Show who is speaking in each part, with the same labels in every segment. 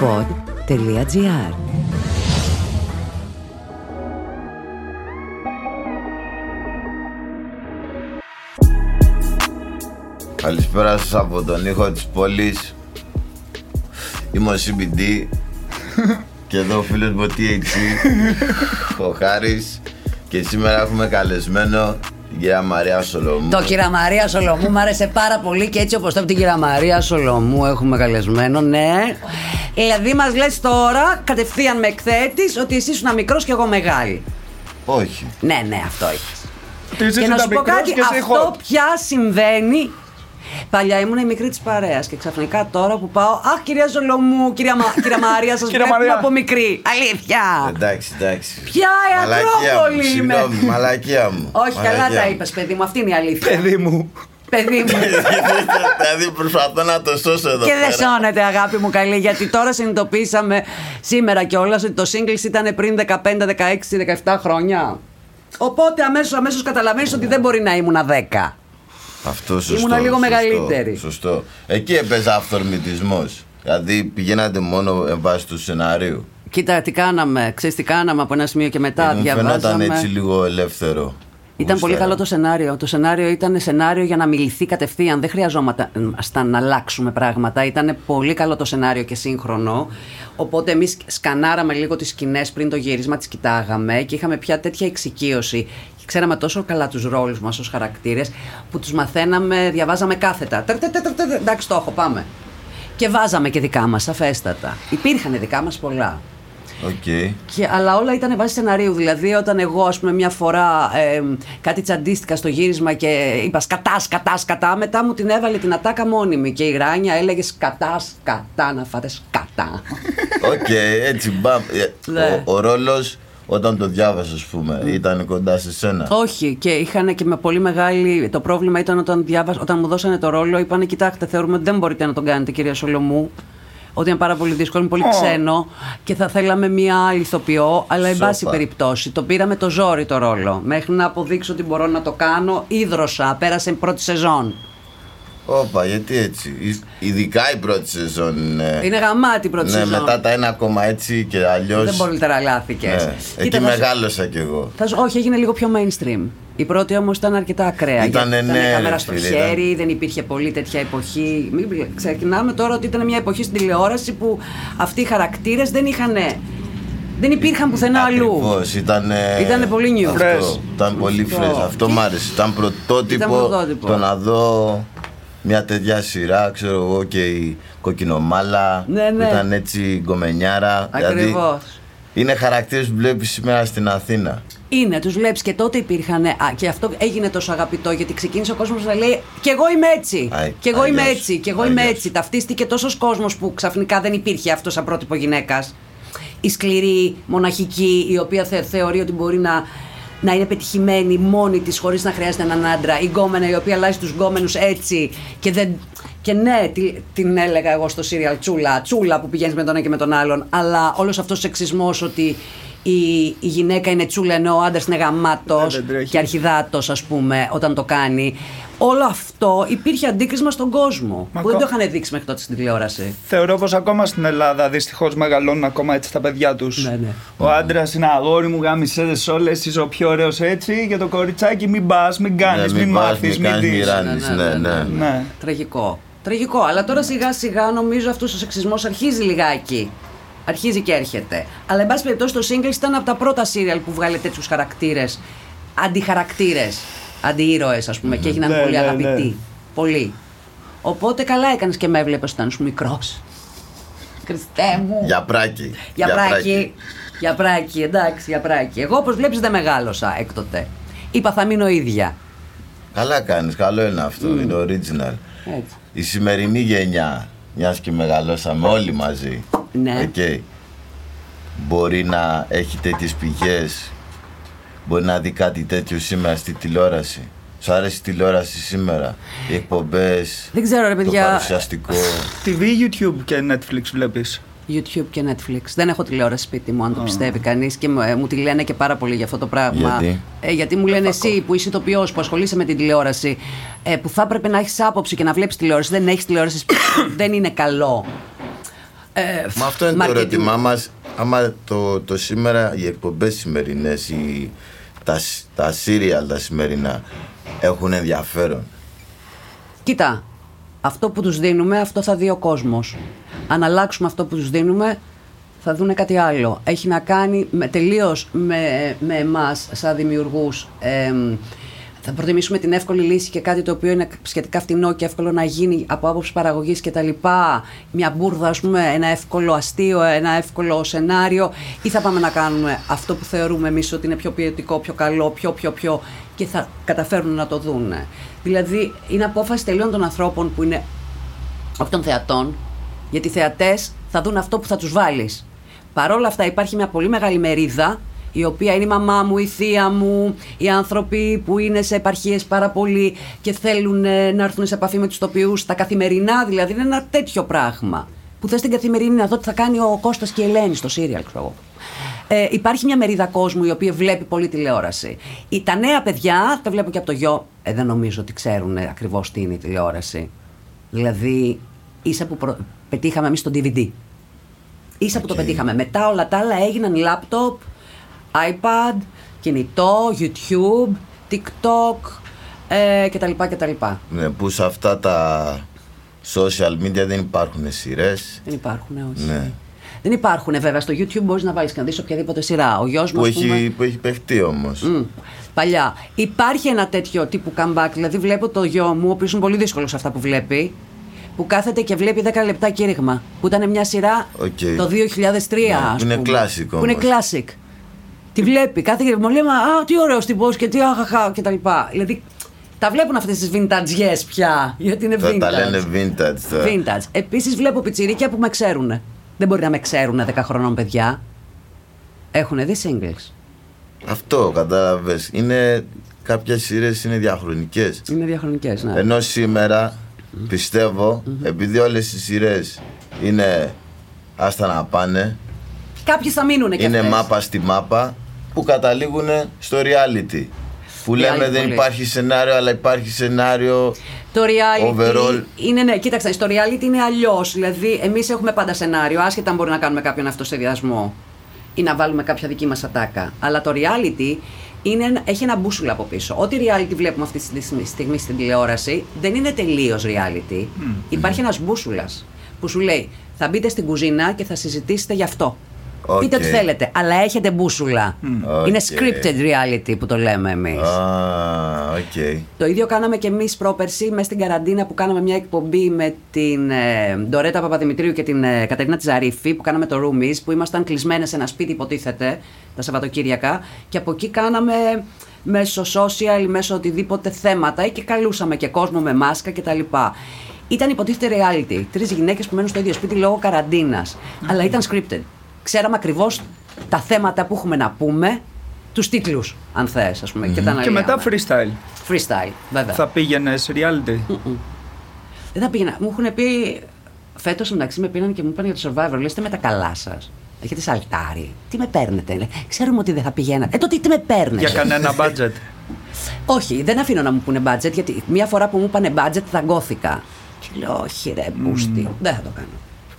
Speaker 1: pod.gr
Speaker 2: Καλησπέρα σας από τον ήχο της πόλης. Είμαι ο CBD Και εδώ ο φίλος μου ο THC Ο Χάρης. Και σήμερα έχουμε καλεσμένο την κυρία Μαρία Σολομού.
Speaker 1: Το κυρία Μαρία Σολομού μου άρεσε πάρα πολύ και έτσι όπως το την κυρία Μαρία Σολομού έχουμε καλεσμένο, ναι. Δηλαδή μας λες τώρα κατευθείαν με εκθέτεις ότι εσύ ήσουν μικρός και εγώ μεγάλη.
Speaker 2: Όχι
Speaker 1: Ναι, ναι, αυτό έχεις.
Speaker 3: Τι είσαι
Speaker 1: Και να
Speaker 3: τα
Speaker 1: σου πω
Speaker 3: μικρός
Speaker 1: κάτι,
Speaker 3: και εσύ
Speaker 1: αυτό
Speaker 3: hot.
Speaker 1: πια συμβαίνει. Παλιά ήμουν η μικρή της παρέας και ξαφνικά τώρα που πάω. Αχ, κυρία Ζολομού, κυρία, Μα... κυρία Μαρία, σας
Speaker 3: Κυρία
Speaker 1: βλέπουμε
Speaker 3: Μαρία.
Speaker 1: από μικρή. Αλήθεια.
Speaker 2: Εντάξει, εντάξει
Speaker 1: Ποια η
Speaker 2: Μαλακία μου,
Speaker 1: Ακρόπολη είμαι.
Speaker 2: συγγνώμη, μαλακία μου
Speaker 1: Όχι, καλά
Speaker 2: Μαλακία
Speaker 1: τα
Speaker 2: μου.
Speaker 1: είπες, παιδί μου, αυτή είναι η αλήθεια.
Speaker 3: Παιδί μου.
Speaker 1: Παιδί μου.
Speaker 2: Δηλαδή προσπαθώ να το σώσω εδώ
Speaker 1: Και δεν
Speaker 2: πέρα.
Speaker 1: σώνεται, αγάπη μου καλή, γιατί τώρα συνειδητοποίησαμε σήμερα κιόλας ότι το Singles ήταν πριν 15, 16, 17 χρόνια. Οπότε αμέσως αμέσως καταλαβαίνεις ότι δεν μπορεί να ήμουν 10.
Speaker 2: Αυτό σωστό.
Speaker 1: Ήμουνα λίγο
Speaker 2: σωστό,
Speaker 1: μεγαλύτερη.
Speaker 2: Σωστό. Εκεί έπαιζε αυθορμητισμός. Δηλαδή πηγαίνατε μόνο εν βάση του σενάριου.
Speaker 1: Κοίτα, τι κάναμε. Ξέρεις τι κάναμε από ένα σημείο και μετά.
Speaker 2: Ε, μου φαινόταν
Speaker 1: διαβάζαμε.
Speaker 2: έτσι λίγο ελεύθερο.
Speaker 1: Ήταν πολύ
Speaker 2: Γούσταρα.
Speaker 1: καλό το σενάριο. Το σενάριο ήταν σενάριο για να μιληθεί κατευθείαν. Δεν χρειαζόμασταν να αλλάξουμε πράγματα. Ήταν πολύ καλό το σενάριο και σύγχρονο. Οπότε εμείς σκανάραμε λίγο τις σκηνές πριν το γύρισμα, τις κοιτάγαμε και είχαμε πια τέτοια εξοικείωση. Και Ξέραμε τόσο καλά τους ρόλους μας ως χαρακτήρες που τους μαθαίναμε, διαβάζαμε κάθετα. Τερ, τερ, τερ, τερ, τερ, Εντάξει, το έχω, πάμε. Και βάζαμε και δικά μας, σαφέστατα. Υπήρχαν δικά μας πολλά.
Speaker 2: Οκ.
Speaker 1: Και, αλλά όλα ήταν βάσει σεναρίου. Δηλαδή, όταν εγώ, ας πούμε, μια φορά ε, κάτι τσαντίστηκα στο γύρισμα και είπα σκατάς, σκατάς, σκατά, μετά μου την έβαλε την ατάκα μόνιμη. Και η Ράνια έλεγε σκατάς, σκατά, να φάτε σκατά.
Speaker 2: Οκ, έτσι μπαμ. Ε,
Speaker 1: Ναι.
Speaker 2: Ο, ο ρόλος όταν το διάβασες, ας πούμε, ήταν κοντά σε σένα.
Speaker 1: Όχι, και είχαν και με πολύ μεγάλη. Το πρόβλημα ήταν όταν, διάβασα, όταν μου δώσανε το ρόλο, είπανε: Κοιτάξτε, θεωρούμε ότι δεν μπορείτε να τον κάνετε, κυρία Σολομού. Ότι είναι πάρα πολύ δύσκολο, είναι πολύ
Speaker 3: Ω.
Speaker 1: ξένο και θα θέλαμε μία άλλη ηθοποιό. Αλλά, εν
Speaker 2: Σόπα.
Speaker 1: πάση περιπτώσει, το πήραμε το ζόρι το ρόλο. Μέχρι να αποδείξω ότι μπορώ να το κάνω, ίδρωσα. Πέρασε η πρώτη σεζόν.
Speaker 2: Όπα, γιατί έτσι. Ι- Ειδικά η πρώτη σεζόν είναι.
Speaker 1: Είναι γαμάτη η πρώτη
Speaker 2: ναι,
Speaker 1: σεζόν.
Speaker 2: μετά τα ένα ακόμα έτσι και αλλιώ.
Speaker 1: Δεν πολύ τραλάθηκε.
Speaker 2: Ναι. Εκεί μεγάλωσα κι εγώ.
Speaker 1: Θα σου- όχι, έγινε λίγο πιο mainstream. Η πρώτη όμως ήταν αρκετά ακραία.
Speaker 2: Ήτανε,
Speaker 1: γιατί
Speaker 2: ναι,
Speaker 1: ήταν
Speaker 2: ρε
Speaker 1: κάμερα στο
Speaker 2: φίλε,
Speaker 1: χέρι,
Speaker 2: ήταν.
Speaker 1: δεν υπήρχε πολύ τέτοια εποχή. Μην πη- Ξεκινάμε τώρα ότι ήταν μια εποχή στην τηλεόραση που αυτοί οι χαρακτήρες δεν είχαν. Δεν υπήρχαν πουθενά αλλού.
Speaker 2: Ακριβώς, ήταν.
Speaker 1: Ήτανε πολύ new.
Speaker 2: Αυτό,
Speaker 3: Fresh.
Speaker 2: Ήταν πολύ
Speaker 1: Αυτό.
Speaker 2: fresh. Αυτό
Speaker 1: Και-
Speaker 2: μ' άρεσε. Ήταν πρωτότυπο,
Speaker 1: Ήταν πρωτότυπο.
Speaker 2: το να δω μια τέτοια σειρά, ξέρω εγώ, και η κοκκινομάλα.
Speaker 1: Ναι,
Speaker 2: που
Speaker 1: ναι.
Speaker 2: ήταν έτσι γκομενιάρα. Δηλαδή,
Speaker 1: Ακριβώς.
Speaker 2: είναι χαρακτήρες που βλέπεις σήμερα στην Αθήνα.
Speaker 1: Είναι, τους βλέπεις και τότε υπήρχαν. Α, και αυτό έγινε τόσο αγαπητό γιατί ξεκίνησε ο κόσμος να λέει Κι εγώ είμαι έτσι.
Speaker 2: Α,
Speaker 1: Κι εγώ είμαι
Speaker 2: αλλιώς.
Speaker 1: έτσι. Κι εγώ είμαι
Speaker 2: Αλλιώς.
Speaker 1: έτσι. Ταυτίστηκε τόσος κόσμος που ξαφνικά δεν υπήρχε αυτό σαν πρότυπο γυναίκας. Η σκληρή, μοναχική, η οποία θε- θεωρεί ότι μπορεί να, να είναι πετυχημένη μόνη της χωρίς να χρειάζεται έναν άντρα. Η γκόμενα η οποία αλλάζει τους γκόμενους έτσι και δεν. Και ναι, τι- την έλεγα εγώ στο σύριαλ Τσούλα, Τσούλα που πηγαίνεις με τον ένα και με τον άλλον. Αλλά όλος αυτός ο σεξισμός ότι η, η γυναίκα είναι τσούλα ενώ ο άντρας είναι γαμάτος
Speaker 3: Ναι, δεν τρέχει.
Speaker 1: και αρχιδάτος, ας πούμε, όταν το κάνει. Όλο αυτό υπήρχε αντίκρισμα στον κόσμο.
Speaker 3: Μα
Speaker 1: που δεν
Speaker 3: κο-
Speaker 1: το είχαν δείξει μέχρι τότε στην τηλεόραση.
Speaker 3: Θεωρώ πως ακόμα στην Ελλάδα δυστυχώς μεγαλώνουν ακόμα έτσι τα παιδιά τους.
Speaker 1: Ναι, ναι.
Speaker 3: Ο άντρας είναι αγόρι μου, γάμισες όλες, είσαι ο πιο ωραίος έτσι. Και το κοριτσάκι μην πας, μην κάνεις,
Speaker 2: Ναι,
Speaker 3: μην
Speaker 2: πας,
Speaker 3: μάθεις,
Speaker 2: μην
Speaker 3: μην
Speaker 2: κάνεις,
Speaker 3: δεις.
Speaker 2: μη ράνεις. Ναι, ναι.
Speaker 3: Ναι.
Speaker 1: Τραγικό. Τραγικό. Αλλά τώρα σιγά σιγά νομίζω αυτός ο σεξισμός αρχίζει λιγάκι. Αρχίζει και έρχεται. Αλλά εν πάση περιπτώσει το Singles ήταν από τα πρώτα σύριαλ που βγάλε τέτοιους χαρακτήρες. Αντιχαρακτήρες. Αντιήρωες, ας πούμε, και έγιναν
Speaker 3: Ναι,
Speaker 1: πολύ
Speaker 3: ναι,
Speaker 1: αγαπητοί.
Speaker 3: ναι.
Speaker 1: Πολύ. Οπότε καλά έκανες και με έβλεπες όταν ήσουν μικρός. Χριστέ μου.
Speaker 2: Για πράκι.
Speaker 1: Για πράκι. Για πράκι, εντάξει, για πράκι. Εγώ όπως βλέπεις δεν μεγάλωσα έκτοτε. Είπα θα μείνω ίδια.
Speaker 2: Καλά κάνεις, καλό είναι αυτό, είναι original.
Speaker 1: Έτσι.
Speaker 2: Η σημερινή γενιά, μιας και μεγαλώσαμε όλοι μαζί,
Speaker 1: Ναι.
Speaker 2: οκ, μπορεί να έχει τέτοιες πηγές, μπορεί να δει κάτι τέτοιο σήμερα στη τηλεόραση. Σου άρεσε η τηλεόραση σήμερα, οι εκπομπές,
Speaker 1: Δεν ξέρω, ρε
Speaker 2: το
Speaker 1: παιδιά.
Speaker 2: παρουσιαστικό.
Speaker 3: TV, YouTube και Netflix βλέπεις.
Speaker 1: YouTube και Netflix. Δεν έχω τηλεόραση σπίτι μου, αν το πιστεύει κανείς και μου, ε, μου τη λένε και πάρα πολύ για αυτό το πράγμα.
Speaker 2: Γιατί;
Speaker 1: Ε, γιατί μου λένε εσύ που είσαι ηθοποιός, που ασχολείσαι με την τηλεόραση, ε, που θα έπρεπε να έχεις άποψη και να βλέπεις τηλεόραση. Δεν έχεις τηλεόραση σπίτι σου, δεν είναι καλό. Ε,
Speaker 2: Μα αυτό είναι
Speaker 1: marketing.
Speaker 2: το ερώτημά μας. Άμα το, το σήμερα, οι εκπομπές σημερινές, τα, σ- τα serial τα σημερινά έχουν ενδιαφέρον;
Speaker 1: Κοίτα, αυτό που τους δίνουμε, αυτό θα δει ο κόσμος. Αν αλλάξουμε αυτό που τους δίνουμε, θα δούνε κάτι άλλο. Έχει να κάνει με, τελείως με, με εμάς σαν δημιουργούς. Εμ, θα προτιμήσουμε την εύκολη λύση και κάτι το οποίο είναι σχετικά φτηνό και εύκολο να γίνει από άποψη παραγωγής και τα λοιπά. Μια μπουρδα, ας πούμε, ένα εύκολο αστείο, ένα εύκολο σενάριο. Ή θα πάμε να κάνουμε αυτό που θεωρούμε εμείς ότι είναι πιο ποιοτικό, πιο καλό, πιο πιο πιο και θα καταφέρουν να το δούνε. Δηλαδή είναι απόφαση τελείων των ανθρώπων που είναι όχι των θεατών, γιατί οι θεατές θα δουν αυτό που θα τους βάλεις. Παρ' όλα αυτά υπάρχει μια πολύ μεγάλη μερίδα η οποία είναι η μαμά μου, η θεία μου, οι άνθρωποι που είναι σε επαρχίες πάρα πολύ και θέλουν ε, να έρθουν σε επαφή με τους τοπιούς, τα καθημερινά δηλαδή, είναι ένα τέτοιο πράγμα. Που θες την καθημερινή να δω τι θα κάνει ο Κώστας και η Ελένη στο σίριαλ, ξέρω εγώ. Ε, υπάρχει μια μερίδα κόσμου η οποία βλέπει πολύ τηλεόραση. Η, τα νέα παιδιά, τα βλέπω και από το γιο, ε, δεν νομίζω ότι ξέρουν ακριβώς τι είναι η τηλεόραση. Δηλαδή, ίσα που προ- πετύχαμε εμείς το DVD. Ίσα που το
Speaker 2: Οκ.
Speaker 1: πετύχαμε. Μετά όλα τα άλλα έγιναν λάπτοπ, iPad, κινητό, YouTube, TikTok ε, κτλ. κτλ.
Speaker 2: Ναι, που σε αυτά τα social media δεν υπάρχουν σειρές.
Speaker 1: Δεν υπάρχουν, όχι.
Speaker 2: Ναι.
Speaker 1: Δεν υπάρχουν βέβαια. Στο YouTube μπορείς να βάλεις και να δεις οποιαδήποτε σειρά. Ο γιος μου,
Speaker 2: Που,
Speaker 1: ας πούμε,
Speaker 2: έχει, που έχει παιχτεί όμως.
Speaker 1: Μμ, παλιά. Υπάρχει ένα τέτοιο τύπου comeback. Δηλαδή, βλέπω το γιο μου, ο οποίος είναι πολύ δύσκολος σε αυτά που βλέπει, που κάθεται και βλέπει 10 λεπτά κήρυγμα. Που ήταν μια σειρά
Speaker 2: Οκ.
Speaker 1: το 2003, ας
Speaker 2: που είναι
Speaker 1: πούμε.
Speaker 2: classic
Speaker 1: Που είναι
Speaker 2: όμως.
Speaker 1: classic. Τη βλέπει, κάθε και μου λέει, Μα, Α, τι ωραίος τύπο και τι αχαχά και τα λοιπά. Δηλαδή, τα βλέπουν αυτές τις vintage πια. Γιατί είναι
Speaker 2: Τώρα
Speaker 1: vintage.
Speaker 2: τα λένε vintage τώρα.
Speaker 1: Vintage. Επίσης βλέπω πιτσιρίκια που με ξέρουν. Δεν μπορεί να με ξέρουν 10 χρονών παιδιά. Έχουν δει singles;
Speaker 2: Αυτό κατάλαβες. Είναι κάποιες σειρές είναι διαχρονικές.
Speaker 1: Είναι διαχρονικές, ναι.
Speaker 2: Ενώ σήμερα πιστεύω, επειδή όλες οι σειρές είναι άστα να πάνε,
Speaker 1: Κάποιοι θα μείνουν και
Speaker 2: είναι
Speaker 1: αυτές.
Speaker 2: μάπα στη μάπα, που καταλήγουν στο reality. Που λέμε δεν
Speaker 1: πολύ.
Speaker 2: υπάρχει σενάριο, αλλά υπάρχει σενάριο.
Speaker 1: Το reality
Speaker 2: Overall.
Speaker 1: είναι, ναι, κοίταξε, στο reality είναι αλλιώς. Δηλαδή, εμείς έχουμε πάντα σενάριο, άσχετα αν μπορεί να κάνουμε κάποιον αυτοσχεδιασμό ή να βάλουμε κάποια δική μας ατάκα. Αλλά το reality είναι, ένα- έχει ένα μπούσουλα από πίσω. Ό,τι reality βλέπουμε αυτή τη στιγμή- στιγμή στην τηλεόραση δεν είναι τελείως reality. Υπάρχει ένας μπούσουλας που σου λέει θα μπείτε στην κουζίνα και θα συζητήσετε γι' αυτό.
Speaker 2: Οκ.
Speaker 1: Πείτε ό,τι θέλετε, αλλά έχετε μπούσουλα. Είναι
Speaker 2: OK.
Speaker 1: scripted reality που το λέμε εμείς.
Speaker 2: Α, οκ.
Speaker 1: Το ίδιο κάναμε και εμείς πρόπερση μέσα στην καραντίνα που κάναμε μια εκπομπή με την ε, Ντορέτα Παπαδημητρίου και την ε, Κατερίνα Τζαρίφη που κάναμε το Roomies που ήμασταν κλεισμένες σε ένα σπίτι, υποτίθεται, τα Σαββατοκύριακα. Και από εκεί κάναμε μέσω social, μέσω οτιδήποτε θέματα και καλούσαμε και κόσμο με μάσκα κτλ. Ήταν υποτίθεται reality. Τρεις γυναίκες που μένουν στο ίδιο σπίτι λόγω καραντίνας. Αλλά ήταν scripted. Ξέραμε ακριβώς τα θέματα που έχουμε να πούμε, τους τίτλους, αν θες, ας πούμε. Και, τα
Speaker 3: Και μετά
Speaker 1: αναλύαμε.
Speaker 3: freestyle.
Speaker 1: Freestyle, βέβαια.
Speaker 3: Θα πήγαινε reality.
Speaker 1: Δεν θα πήγαινα. Μου έχουν πει. Φέτος μεταξύ με πήραν και μου είπαν για το survivor. Λέστε με τα καλά σας; Έχετε σαλτάρι. Τι με παίρνετε. Λέει. Ξέρουμε ότι δεν θα πηγαίνατε. Ε, τότε τι με παίρνετε;
Speaker 3: Για κανένα budget.
Speaker 1: Όχι, δεν αφήνω να μου πούνε budget, γιατί μία φορά που μου είπανε budget δαγκώθηκα. Και λέω, Όχι, ρε πούστη. Δεν θα το κάνω.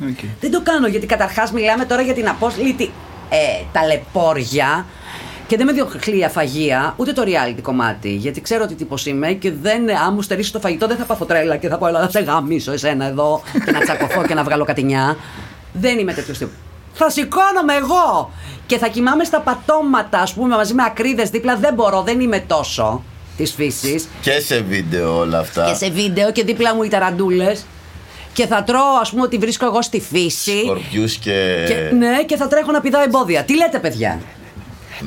Speaker 3: Οκ.
Speaker 1: Δεν το κάνω γιατί καταρχάς μιλάμε τώρα για την απόλυτη ε, ταλαιπώρια και δεν με ενοχλεί η αφαγία, ούτε το reality κομμάτι. Γιατί ξέρω τι τύπος είμαι και δεν, αν μου στερήσει το φαγητό δεν θα πάθω τρέλα και θα πω Έλα, θα σε γαμήσω εσένα εδώ και να τσακωθώ και να βγάλω κατινιά. Δεν είμαι τέτοιος τύπος. Θα σηκώνομαι εγώ και θα κοιμάμαι στα πατώματα, ας πούμε, μαζί με ακρίδες δίπλα. Δεν μπορώ, δεν είμαι τόσο της φύσης
Speaker 2: Και σε βίντεο όλα αυτά.
Speaker 1: και σε βίντεο και δίπλα μου οι ταραντούλες. Και θα τρώω, ας πούμε, ότι βρίσκω εγώ στη φύση.
Speaker 2: Σκορπιούς και...
Speaker 1: Και, ναι, και θα τρέχω να πηδάω εμπόδια. Τι λέτε, παιδιά;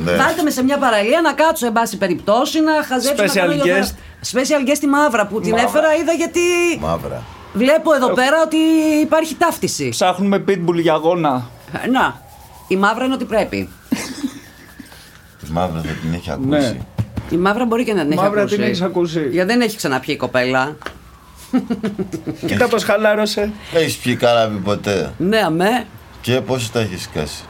Speaker 2: Ναι.
Speaker 1: Βάλτε με σε μια παραλία να κάτσω, εν πάση περιπτώσει, να χαζέψω.
Speaker 3: Special
Speaker 1: να κάνω δύο
Speaker 3: guest.
Speaker 1: φορές. Special guest τη Μαύρα που την
Speaker 3: Μαύρα.
Speaker 1: έφερα, είδα γιατί.
Speaker 2: Μαύρα.
Speaker 1: Βλέπω εδώ πέρα ότι υπάρχει ταύτιση.
Speaker 3: Ψάχνουμε pitbull για αγώνα.
Speaker 1: Ε, Να, η Μαύρα είναι ότι πρέπει.
Speaker 2: Τη Μαύρα θα την έχει ακούσει.
Speaker 3: Ναι.
Speaker 1: Η Μαύρα μπορεί και να την έχει
Speaker 3: Μαύρα
Speaker 1: ακούσει.
Speaker 3: την έχεις ακούσει.
Speaker 1: Γιατί δεν έχει ξαναπιεί η κοπέλα.
Speaker 3: Κοίτα πως χαλάρωσε.
Speaker 2: Έχεις πιει καράβι ποτέ;
Speaker 1: Ναι, αμέ.
Speaker 2: Και πόσο τα έχεις σκάσει;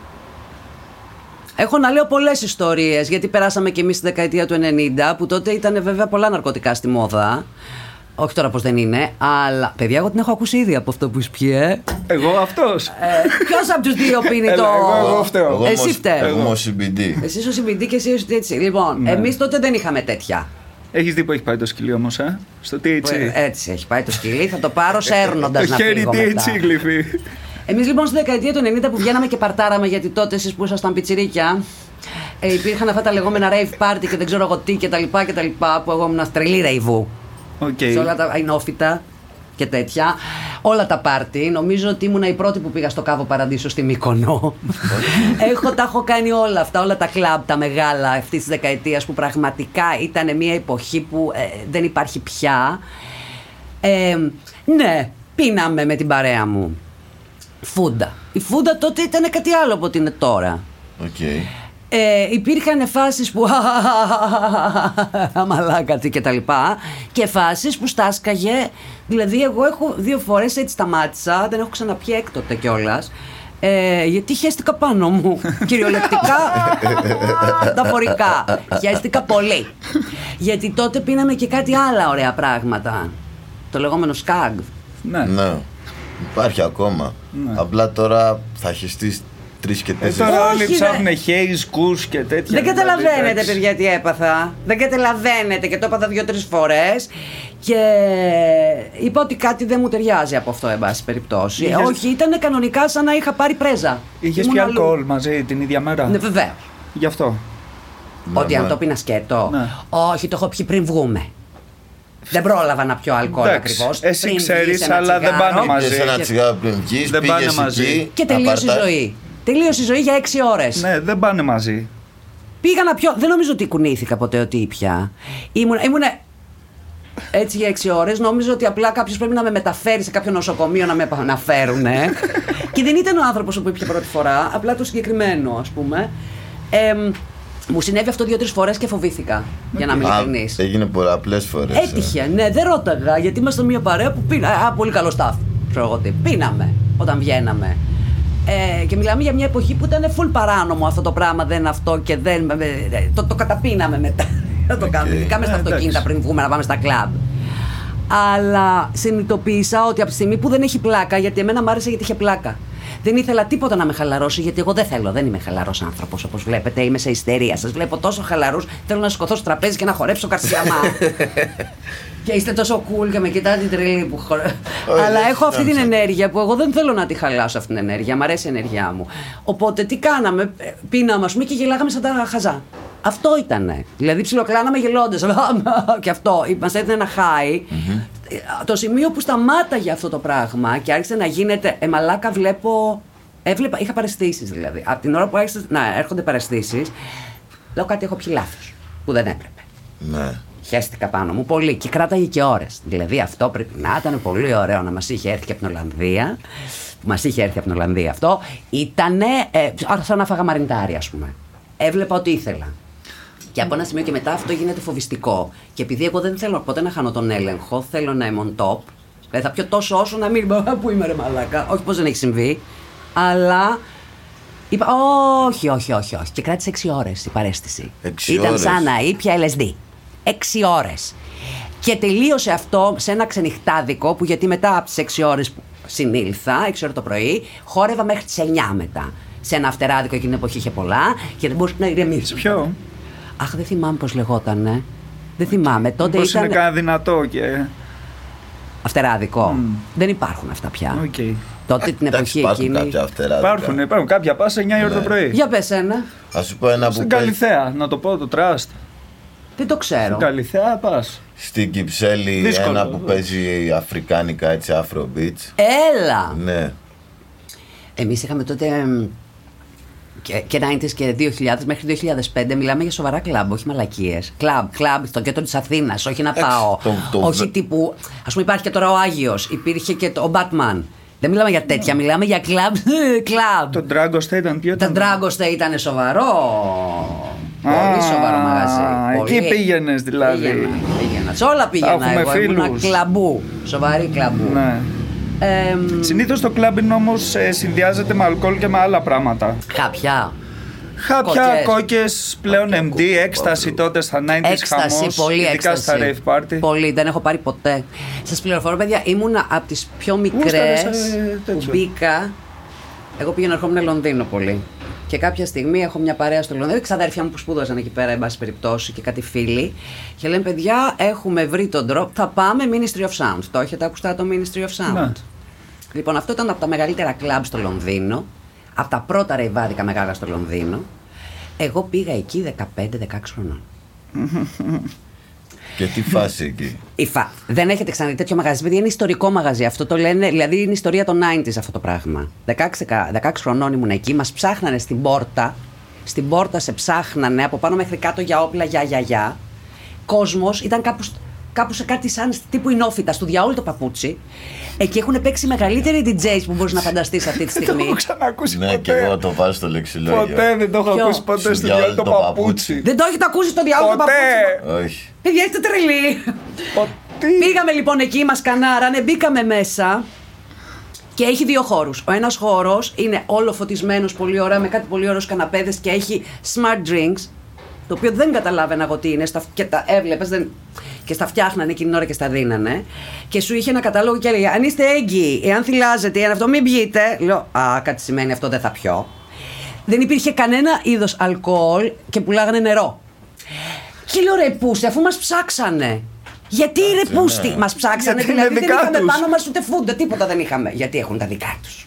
Speaker 1: Έχω να λέω πολλές ιστορίες, γιατί περάσαμε και εμείς στη δεκαετία του 90, που τότε ήταν βέβαια πολλά ναρκωτικά στη μόδα. Όχι τώρα πώ δεν είναι, αλλά παιδιά, εγώ την έχω ακούσει ήδη από αυτό που σου πει, ε.
Speaker 3: Εγώ αυτός.
Speaker 1: Ποιος από τους δύο πίνει
Speaker 3: Έλα,
Speaker 1: το.
Speaker 3: εγώ- εγώ φταίω.
Speaker 2: Εγώ
Speaker 1: Εσύ
Speaker 2: όμως-
Speaker 1: φταίει.
Speaker 2: Εγώ είμαι ο CBD.
Speaker 1: Εσύ ο CBD και εσύ ο έτσι. Λοιπόν,
Speaker 3: Ναι.
Speaker 1: εμείς τότε δεν είχαμε τέτοια.
Speaker 3: Έχεις δει που έχει πάει το σκυλί όμως, ε; Στο THC.
Speaker 1: Ε, Έτσι έχει πάει το σκυλί, θα το πάρω σέρνοντας
Speaker 3: Το
Speaker 1: να
Speaker 3: χέρι
Speaker 1: φύγω μετά.
Speaker 3: THC γλυφή.
Speaker 1: Εμείς λοιπόν στη δεκαετία του 90 που βγαίναμε και παρτάραμε, γιατί τότε εσείς που ήσασταν πιτσιρίκια, ε, υπήρχαν αυτά τα λεγόμενα rave party και δεν ξέρω εγώ τι και τα λοιπά και τα λοιπά, που εγώ ήμουν τρελή ρεϊβού.
Speaker 3: Οκ.
Speaker 1: Σε όλα τα Οινόφυτα και τέτοια. Όλα τα πάρτι. Νομίζω ότι ήμουν η πρώτη που πήγα στο Cavo Paradiso στη Μύκονο. έχω, τα έχω κάνει όλα αυτά, όλα τα κλαμπ, τα μεγάλα αυτής της δεκαετίας που πραγματικά ήταν μια εποχή που ε, δεν υπάρχει πια. Ε, ναι, πίναμε με την παρέα μου. Φούντα. Η φούντα τότε ήταν κάτι άλλο από ό,τι είναι τώρα.
Speaker 2: Οκ.
Speaker 1: Ε, υπήρχαν φάσεις που μαλάκα τι και τα λοιπά και φάσεις που στάσκαγε δηλαδή εγώ έχω δύο φορές έτσι σταμάτησα δεν έχω ξαναπιεί έκτοτε κιόλας. Ε, γιατί χαίστηκα πάνω μου κυριολεκτικά μεταφορικά χαίστηκα πολύ γιατί τότε πίναμε και κάτι άλλα ωραία πράγματα το λεγόμενο σκάγ
Speaker 3: Ναι.
Speaker 2: Ναι. Υπάρχει ακόμα. Απλά τώρα θα χεστείς τρεις και
Speaker 3: Ε,
Speaker 2: τέσσερις.
Speaker 3: τώρα
Speaker 1: Όχι,
Speaker 3: όλοι
Speaker 1: ρε.
Speaker 3: ψάχνουν haze, κούς και τέτοια.
Speaker 1: Δεν
Speaker 3: δηλαδή,
Speaker 1: καταλαβαίνετε,
Speaker 3: εντάξει.
Speaker 1: παιδιά, τι έπαθα. Δεν καταλαβαίνετε και το έπαθα δύο-τρεις φορές. Και είπα ότι κάτι δεν μου ταιριάζει από αυτό, εν πάση περιπτώσει.
Speaker 3: Είχες-
Speaker 1: Όχι, ήταν κανονικά σαν να είχα πάρει πρέζα.
Speaker 3: Είχες
Speaker 1: Ήμουν
Speaker 3: πει
Speaker 1: αλλού.
Speaker 3: αλκοόλ μαζί την ίδια μέρα;
Speaker 1: Ναι, βεβαίως.
Speaker 3: Γι' αυτό.
Speaker 1: Ότι αν
Speaker 2: ναι.
Speaker 1: το πίνας σκέτο.
Speaker 3: Ναι.
Speaker 1: Όχι, το έχω πιει πριν βγούμε. Δεν πρόλαβα να πιω αλκοόλ
Speaker 3: Εντάξει,
Speaker 1: ακριβώς.
Speaker 3: εσύ ξέρεις, αλλά δεν πάνε μαζί.
Speaker 2: Πήγες ένα
Speaker 1: Και-
Speaker 2: τσιγάρο πριν βγεις,
Speaker 3: Δεν πάνε
Speaker 2: πήγες
Speaker 3: μαζί.
Speaker 2: εκεί.
Speaker 1: Και τελείωσε η
Speaker 2: απαρτά-
Speaker 1: ζωή. Τελείωσε η ζωή για έξι ώρες.
Speaker 3: Ναι, δεν πάνε μαζί.
Speaker 1: Πήγα να πιω. Δεν νομίζω ότι κουνήθηκα ποτέ ότι ήπια. Ήμουν, ήμουν έτσι για έξι ώρες. Νόμιζα ότι απλά κάποιος πρέπει να με μεταφέρει σε κάποιο νοσοκομείο να με επαναφέρουν. και δεν ήταν ο άνθρωπος που ήπια πρώτη φορά, απλά το συγκεκριμένο, ας πούμε. Ε, μου συνέβη αυτό δύο-τρεις φορές και φοβήθηκα. Για να είμαι
Speaker 2: Α,
Speaker 1: ειλικρινής.
Speaker 2: Έγινε πολλαπλές φορές.
Speaker 1: Έτυχε, ναι, δεν ρώταγα γιατί ήμασταν μια παρέα που πίνα. Α, πολύ καλό staff. Ξέρω εγώ τι. Πίναμε όταν βγαίναμε. Ε, και μιλάμε για μια εποχή που ήταν full παράνομο αυτό το πράγμα, δεν αυτό και δεν. ε, Το, το καταπίναμε μετά. Δεν το κάνουμε. Ειδικά μες στα
Speaker 3: Ε, εντάξει.
Speaker 1: αυτοκίνητα πριν βγούμε να πάμε στα κλαμπ. Αλλά συνειδητοποίησα ότι από τη στιγμή που δεν έχει πλάκα, γιατί εμένα μου άρεσε γιατί είχε πλάκα. Δεν ήθελα τίποτα να με χαλαρώσει, γιατί εγώ δεν θέλω. Δεν είμαι χαλαρός άνθρωπος, όπως βλέπετε. Είμαι σε ιστερία. Σας βλέπω τόσο χαλαρούς. Θέλω να σηκωθώ στο τραπέζι και να χορέψω καρσιαμά. και είστε τόσο cool και με κοιτάτε τρελή που χορε... Αλλά
Speaker 2: δεν
Speaker 1: έχω αυτή την
Speaker 2: φτιάξα.
Speaker 1: ενέργεια που εγώ δεν θέλω να τη χαλάσω αυτή την ενέργεια. Μ' αρέσει η ενέργειά μου. Οπότε τι κάναμε, ε, πίναμε, ας πούμε, και γελάγαμε σαν τα χαζά. Αυτό ήτανε. Δηλαδή ψιλοκλάναμε γελώντας. και αυτό. Μα έδινε ένα high. Ε, Το σημείο που σταμάταγε αυτό το πράγμα και άρχισε να γίνεται. Ε, μαλάκα βλέπω. Έβλεπα, είχα παρεστήσεις δηλαδή. Από την ώρα που άρχισε να έρχονται παρεστήσεις, λέω κάτι έχω πιει λάθος. Που δεν έπρεπε.
Speaker 2: Ναι.
Speaker 1: Χαίστηκα πάνω μου πολύ και κράταγε και ώρες. Δηλαδή αυτό πρέπει να ήταν πολύ ωραίο να μας είχε έρθει και από την Ολλανδία. Που μας είχε έρθει από την Ολλανδία αυτό. Ήτανε ε, σαν να φάγα μαριντάρι, ας πούμε. Έβλεπα ό,τι ήθελα. Και από ένα σημείο και μετά αυτό γίνεται φοβιστικό. Και επειδή εγώ δεν θέλω ποτέ να χάνω τον έλεγχο, θέλω να είμαι on top. Ε, θα πιω τόσο όσο να μην. «Α, Πού είμαι, ρε Μαλάκα. Όχι πω δεν έχει συμβεί. Αλλά Είπα, όχι, όχι, όχι, όχι. Και κράτησε 6 ώρες η παρέστηση.
Speaker 2: Έξι
Speaker 1: Ήταν
Speaker 2: ώρες.
Speaker 1: σαν να ήπια LSD. 6 ώρες. Και τελείωσε αυτό σε ένα ξενυχτάδικο που γιατί μετά από τις 6 ώρες που συνήλθα, 6 ώρε το πρωί, χόρευα μέχρι τις 9 μετά. Σε ένα αυτεράδικο εκείνη την εποχή είχε πολλά και δεν μπορούσα να ηρεμήσω.
Speaker 3: Ποιο;
Speaker 1: Αχ, δεν θυμάμαι πώς λεγότανε. Δεν θυμάμαι. Τότε
Speaker 3: Πώς
Speaker 1: ήταν.
Speaker 3: είναι κανένα δυνατό και.
Speaker 1: Αφτεράδικο. Δεν υπάρχουν αυτά πια.
Speaker 3: Οκ.
Speaker 1: Τότε την
Speaker 2: Εντάξει,
Speaker 1: εποχή
Speaker 2: υπάρχουν
Speaker 1: εκείνη.
Speaker 2: κάποια after.
Speaker 3: Υπάρχουν, υπάρχουν. Κάποια πας 9 η ώρα το
Speaker 2: Ναι.
Speaker 3: πρωί.
Speaker 1: Για πες ένα.
Speaker 2: Α σου πω ένα που
Speaker 3: Στην
Speaker 2: παίζει
Speaker 3: Καλιθέα, να το πω το Trust.
Speaker 1: Δεν το ξέρω.
Speaker 3: Στην Καλιθέα πας.
Speaker 2: στην Κυψέλη
Speaker 3: Δύσκολο,
Speaker 2: ένα που
Speaker 3: βέβαια.
Speaker 2: παίζει αφρικάνικα έτσι Afrobeats.
Speaker 1: Έλα!
Speaker 2: Ναι.
Speaker 1: Εμείς είχαμε τότε εμ, και, και 90s και 2000 μέχρι 2005 μιλάμε για σοβαρά κλαμπ, όχι μαλακίες. Κλαμπ, κλαμπ στο κέντρο της Αθήνας, όχι να πάω.
Speaker 2: το- το-
Speaker 1: όχι τύπου, ας πούμε υπάρχει και τώρα ο Άγιος, υπήρχε και το, ο Batman. Δεν μιλάμε για τέτοια, μιλάμε για κλαμπ, κλαμπ.
Speaker 3: Το Dragos ήταν ποιο
Speaker 1: Τα
Speaker 3: ήταν;
Speaker 1: Dragos ήταν σοβαρό. Πολύ
Speaker 3: Α,
Speaker 1: σοβαρό μαγαζί.
Speaker 3: εκεί
Speaker 1: Πολύ.
Speaker 3: πήγαινες δηλαδή.
Speaker 1: Πήγαινα, πήγαινα. Σε όλα πήγαινα
Speaker 3: έχουμε
Speaker 1: εγώ. Ήμουνα
Speaker 3: φίλους.
Speaker 1: κλαμπού. Σοβαρή κλαμπού.
Speaker 3: Ναι.
Speaker 1: Εμ,
Speaker 3: Συνήθως το κλαμπ όμως συνδυάζεται με αλκοόλ και με άλλα πράγματα.
Speaker 1: κάποια.
Speaker 3: Χάπια,
Speaker 1: Κόκκες.
Speaker 3: κόκκες, πλέον
Speaker 2: Χάπια,
Speaker 3: MD,
Speaker 2: κόκκι,
Speaker 3: έκσταση
Speaker 2: παύλου.
Speaker 3: τότε στα 90s
Speaker 1: Έκσταση,
Speaker 3: χαμός,
Speaker 1: πολύ
Speaker 3: ειδικά
Speaker 1: έκσταση.
Speaker 3: στα rave party.
Speaker 1: Πολύ, δεν έχω πάρει ποτέ. Σας πληροφορώ, παιδιά, ήμουνα από τις πιο μικρές
Speaker 3: Γούσταρες, ε,
Speaker 1: που
Speaker 3: τέτοιο.
Speaker 1: μπήκα. Εγώ πήγαινα ερχόμουν Λονδίνο πολύ. Και κάποια στιγμή έχω μια παρέα στο Λονδίνο, ξαδέρφια μου που σπούδαζαν εκεί πέρα, εν πάση περιπτώσει, και κάτι φίλοι. Και λένε, παιδιά, έχουμε βρει τον τρόπο. Θα πάμε Ministry of Sound. Το έχετε ακουστά το Ministry of Sound;
Speaker 3: Ναι.
Speaker 1: Λοιπόν, αυτό ήταν από τα μεγαλύτερα κλαμπ στο Λονδίνο. Από τα πρώτα ρεϊβάδικα μεγάλα στο Λονδίνο. Εγώ πήγα εκεί 15-16 χρονών.
Speaker 2: Και τι φάση εκεί;
Speaker 1: Η Φα... Δεν έχετε ξαναδεί τέτοιο μαγαζί. Παιδιά είναι ιστορικό μαγαζί. Αυτό το λένε, δηλαδή είναι ιστορία των 90s αυτό το πράγμα. 16, 16 χρονών ήμουν εκεί, μας ψάχνανε στην πόρτα. Στην πόρτα σε ψάχνανε από πάνω μέχρι κάτω για όπλα, για για για. Κόσμος ήταν κάπου, σ- κάπου σε κάτι σαν τύπου ενόφυτα, στο διαόλου το παπούτσι. Εκεί έχουν παίξει μεγαλύτεροι DJs που μπορείς να φανταστείς αυτή τη
Speaker 3: Δεν το
Speaker 1: στιγμή.
Speaker 3: έχω ξανακούσει
Speaker 2: Ναι, και
Speaker 3: ποτέ.
Speaker 2: εγώ το βάζω στο λεξιλόγιο.
Speaker 3: Ποτέ δεν το έχω
Speaker 1: Ποιο;
Speaker 3: ακούσει ποτέ
Speaker 2: Σου
Speaker 3: στο
Speaker 2: διάλογο
Speaker 3: διάλογο το
Speaker 2: το
Speaker 3: παπούτσι.
Speaker 2: παπούτσι.
Speaker 1: Δεν το έχετε ακούσει στο διαόλου το
Speaker 3: Ποτέ.
Speaker 1: παπούτσι;
Speaker 2: Όχι.
Speaker 1: Παιδιά, είστε τρελοί.
Speaker 3: Ποτέ.
Speaker 1: Πήγαμε λοιπόν εκεί, μας κανάρανε, μπήκαμε μέσα και έχει δύο χώρους. Ο ένας χώρος είναι όλο φωτισμένος, πολύ ωραία, με κάτι πολύ ωραίους καναπέδες και έχει smart drinks. Το οποίο δεν καταλάβαινα εγώ τι είναι στα, και τα έβλεπες δεν, και στα φτιάχνανε εκείνη την ώρα και στα δίνανε. Και σου είχε ένα κατάλογο και έλεγε: Αν είστε έγκυοι, εάν θυλάζετε, εάν αυτό μην πιείτε. Λέω: Α, κάτι σημαίνει αυτό δεν θα πιω. Δεν υπήρχε κανένα είδος αλκοόλ και πουλάγανε νερό. Και λέω ρε πούστη, αφού μας ψάξανε. Γιατί ρε πούστη,
Speaker 2: ναι.
Speaker 1: μας ψάξανε,
Speaker 3: Γιατί
Speaker 1: δηλαδή
Speaker 3: είναι
Speaker 1: δεν
Speaker 3: δικά
Speaker 1: είχαμε
Speaker 3: τους.
Speaker 1: πάνω μας ούτε φούντα, τίποτα δεν είχαμε. Γιατί έχουν τα δικά τους.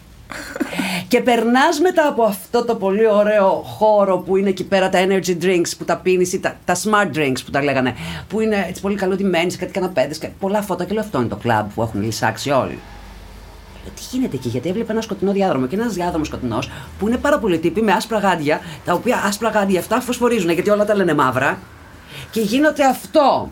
Speaker 1: Και περνάς μετά από αυτό το πολύ ωραίο χώρο που είναι εκεί πέρα τα energy drinks που τα πίνεις ή τα, τα smart drinks που τα λέγανε, που είναι έτσι πολύ καλωτημένοι σε κάτι καναπέδες και πολλά φώτα και λέω αυτό είναι το κλαμπ που έχουν λυσάξει όλοι. Λέω, τι γίνεται εκεί, γιατί έβλεπε ένα σκοτεινό διάδρομο και ένας διάδρομος σκοτεινός που είναι πάρα πολλοί τύποι με άσπρα γάντια, τα οποία άσπρα γάντια αυτά φωσφορίζουν γιατί όλα τα λένε μαύρα. Και γίνεται αυτό.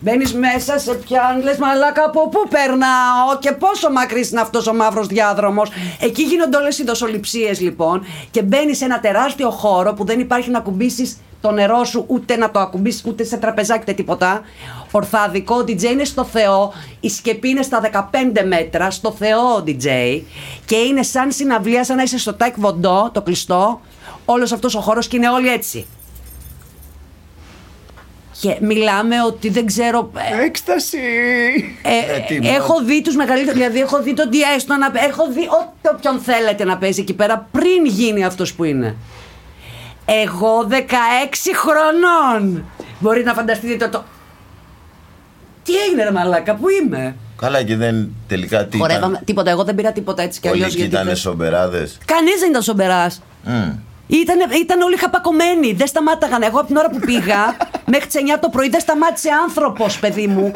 Speaker 1: Μπαίνεις μέσα, σε πιάνει, λες μαλάκα από πού περνάω και πόσο μακρύς είναι αυτός ο μαύρος διάδρομος. Εκεί γίνονται όλες οι δοσοληψίες λοιπόν και μπαίνει σε ένα τεράστιο χώρο που δεν υπάρχει να κουμπίσει το νερό σου, ούτε να το ακουμπήσεις, ούτε σε τραπεζάκι, ούτε τίποτα. Ορθάδικο, ο DJ είναι στο Θεό, η σκεπή είναι στα 15 μέτρα, στο Θεό ο DJ και είναι σαν συναυλία, σαν να είσαι στο Τάε Κβον Ντο, το κλειστό, όλος αυτός ο χώρος και είναι όλοι έτσι. Και μιλάμε ότι δεν ξέρω. ε,
Speaker 3: Έκσταση.
Speaker 1: ε,
Speaker 2: Ε, τι,
Speaker 1: έχω δει τους μεγαλύτερους. Δηλαδή, έχω δει τον Tiësto να παίζει. Έχω δει ό,τι όποιον θέλετε να παίζει εκεί πέρα πριν γίνει αυτός που είναι. Εγώ 16 χρονών. Μπορεί να φανταστείτε το. το... Τι έγινε, ρε Μαλάκα, πού είμαι;
Speaker 2: Καλά και δεν τελικά τι
Speaker 1: Χορεύαμε.
Speaker 2: ήταν;
Speaker 1: Τίποτα, εγώ δεν πήρα τίποτα έτσι κι
Speaker 2: Όλοι
Speaker 1: αλλιώς.
Speaker 2: εκεί ήταν σομπεράδες.
Speaker 1: Κανείς δεν ήταν σομπεράς.
Speaker 2: Μμ.
Speaker 1: Ήταν, ήταν όλοι χαπακωμένοι. Δεν σταμάταγαν. Εγώ από την ώρα που πήγα μέχρι τις 9 το πρωί δεν σταμάτησε άνθρωπος, παιδί μου.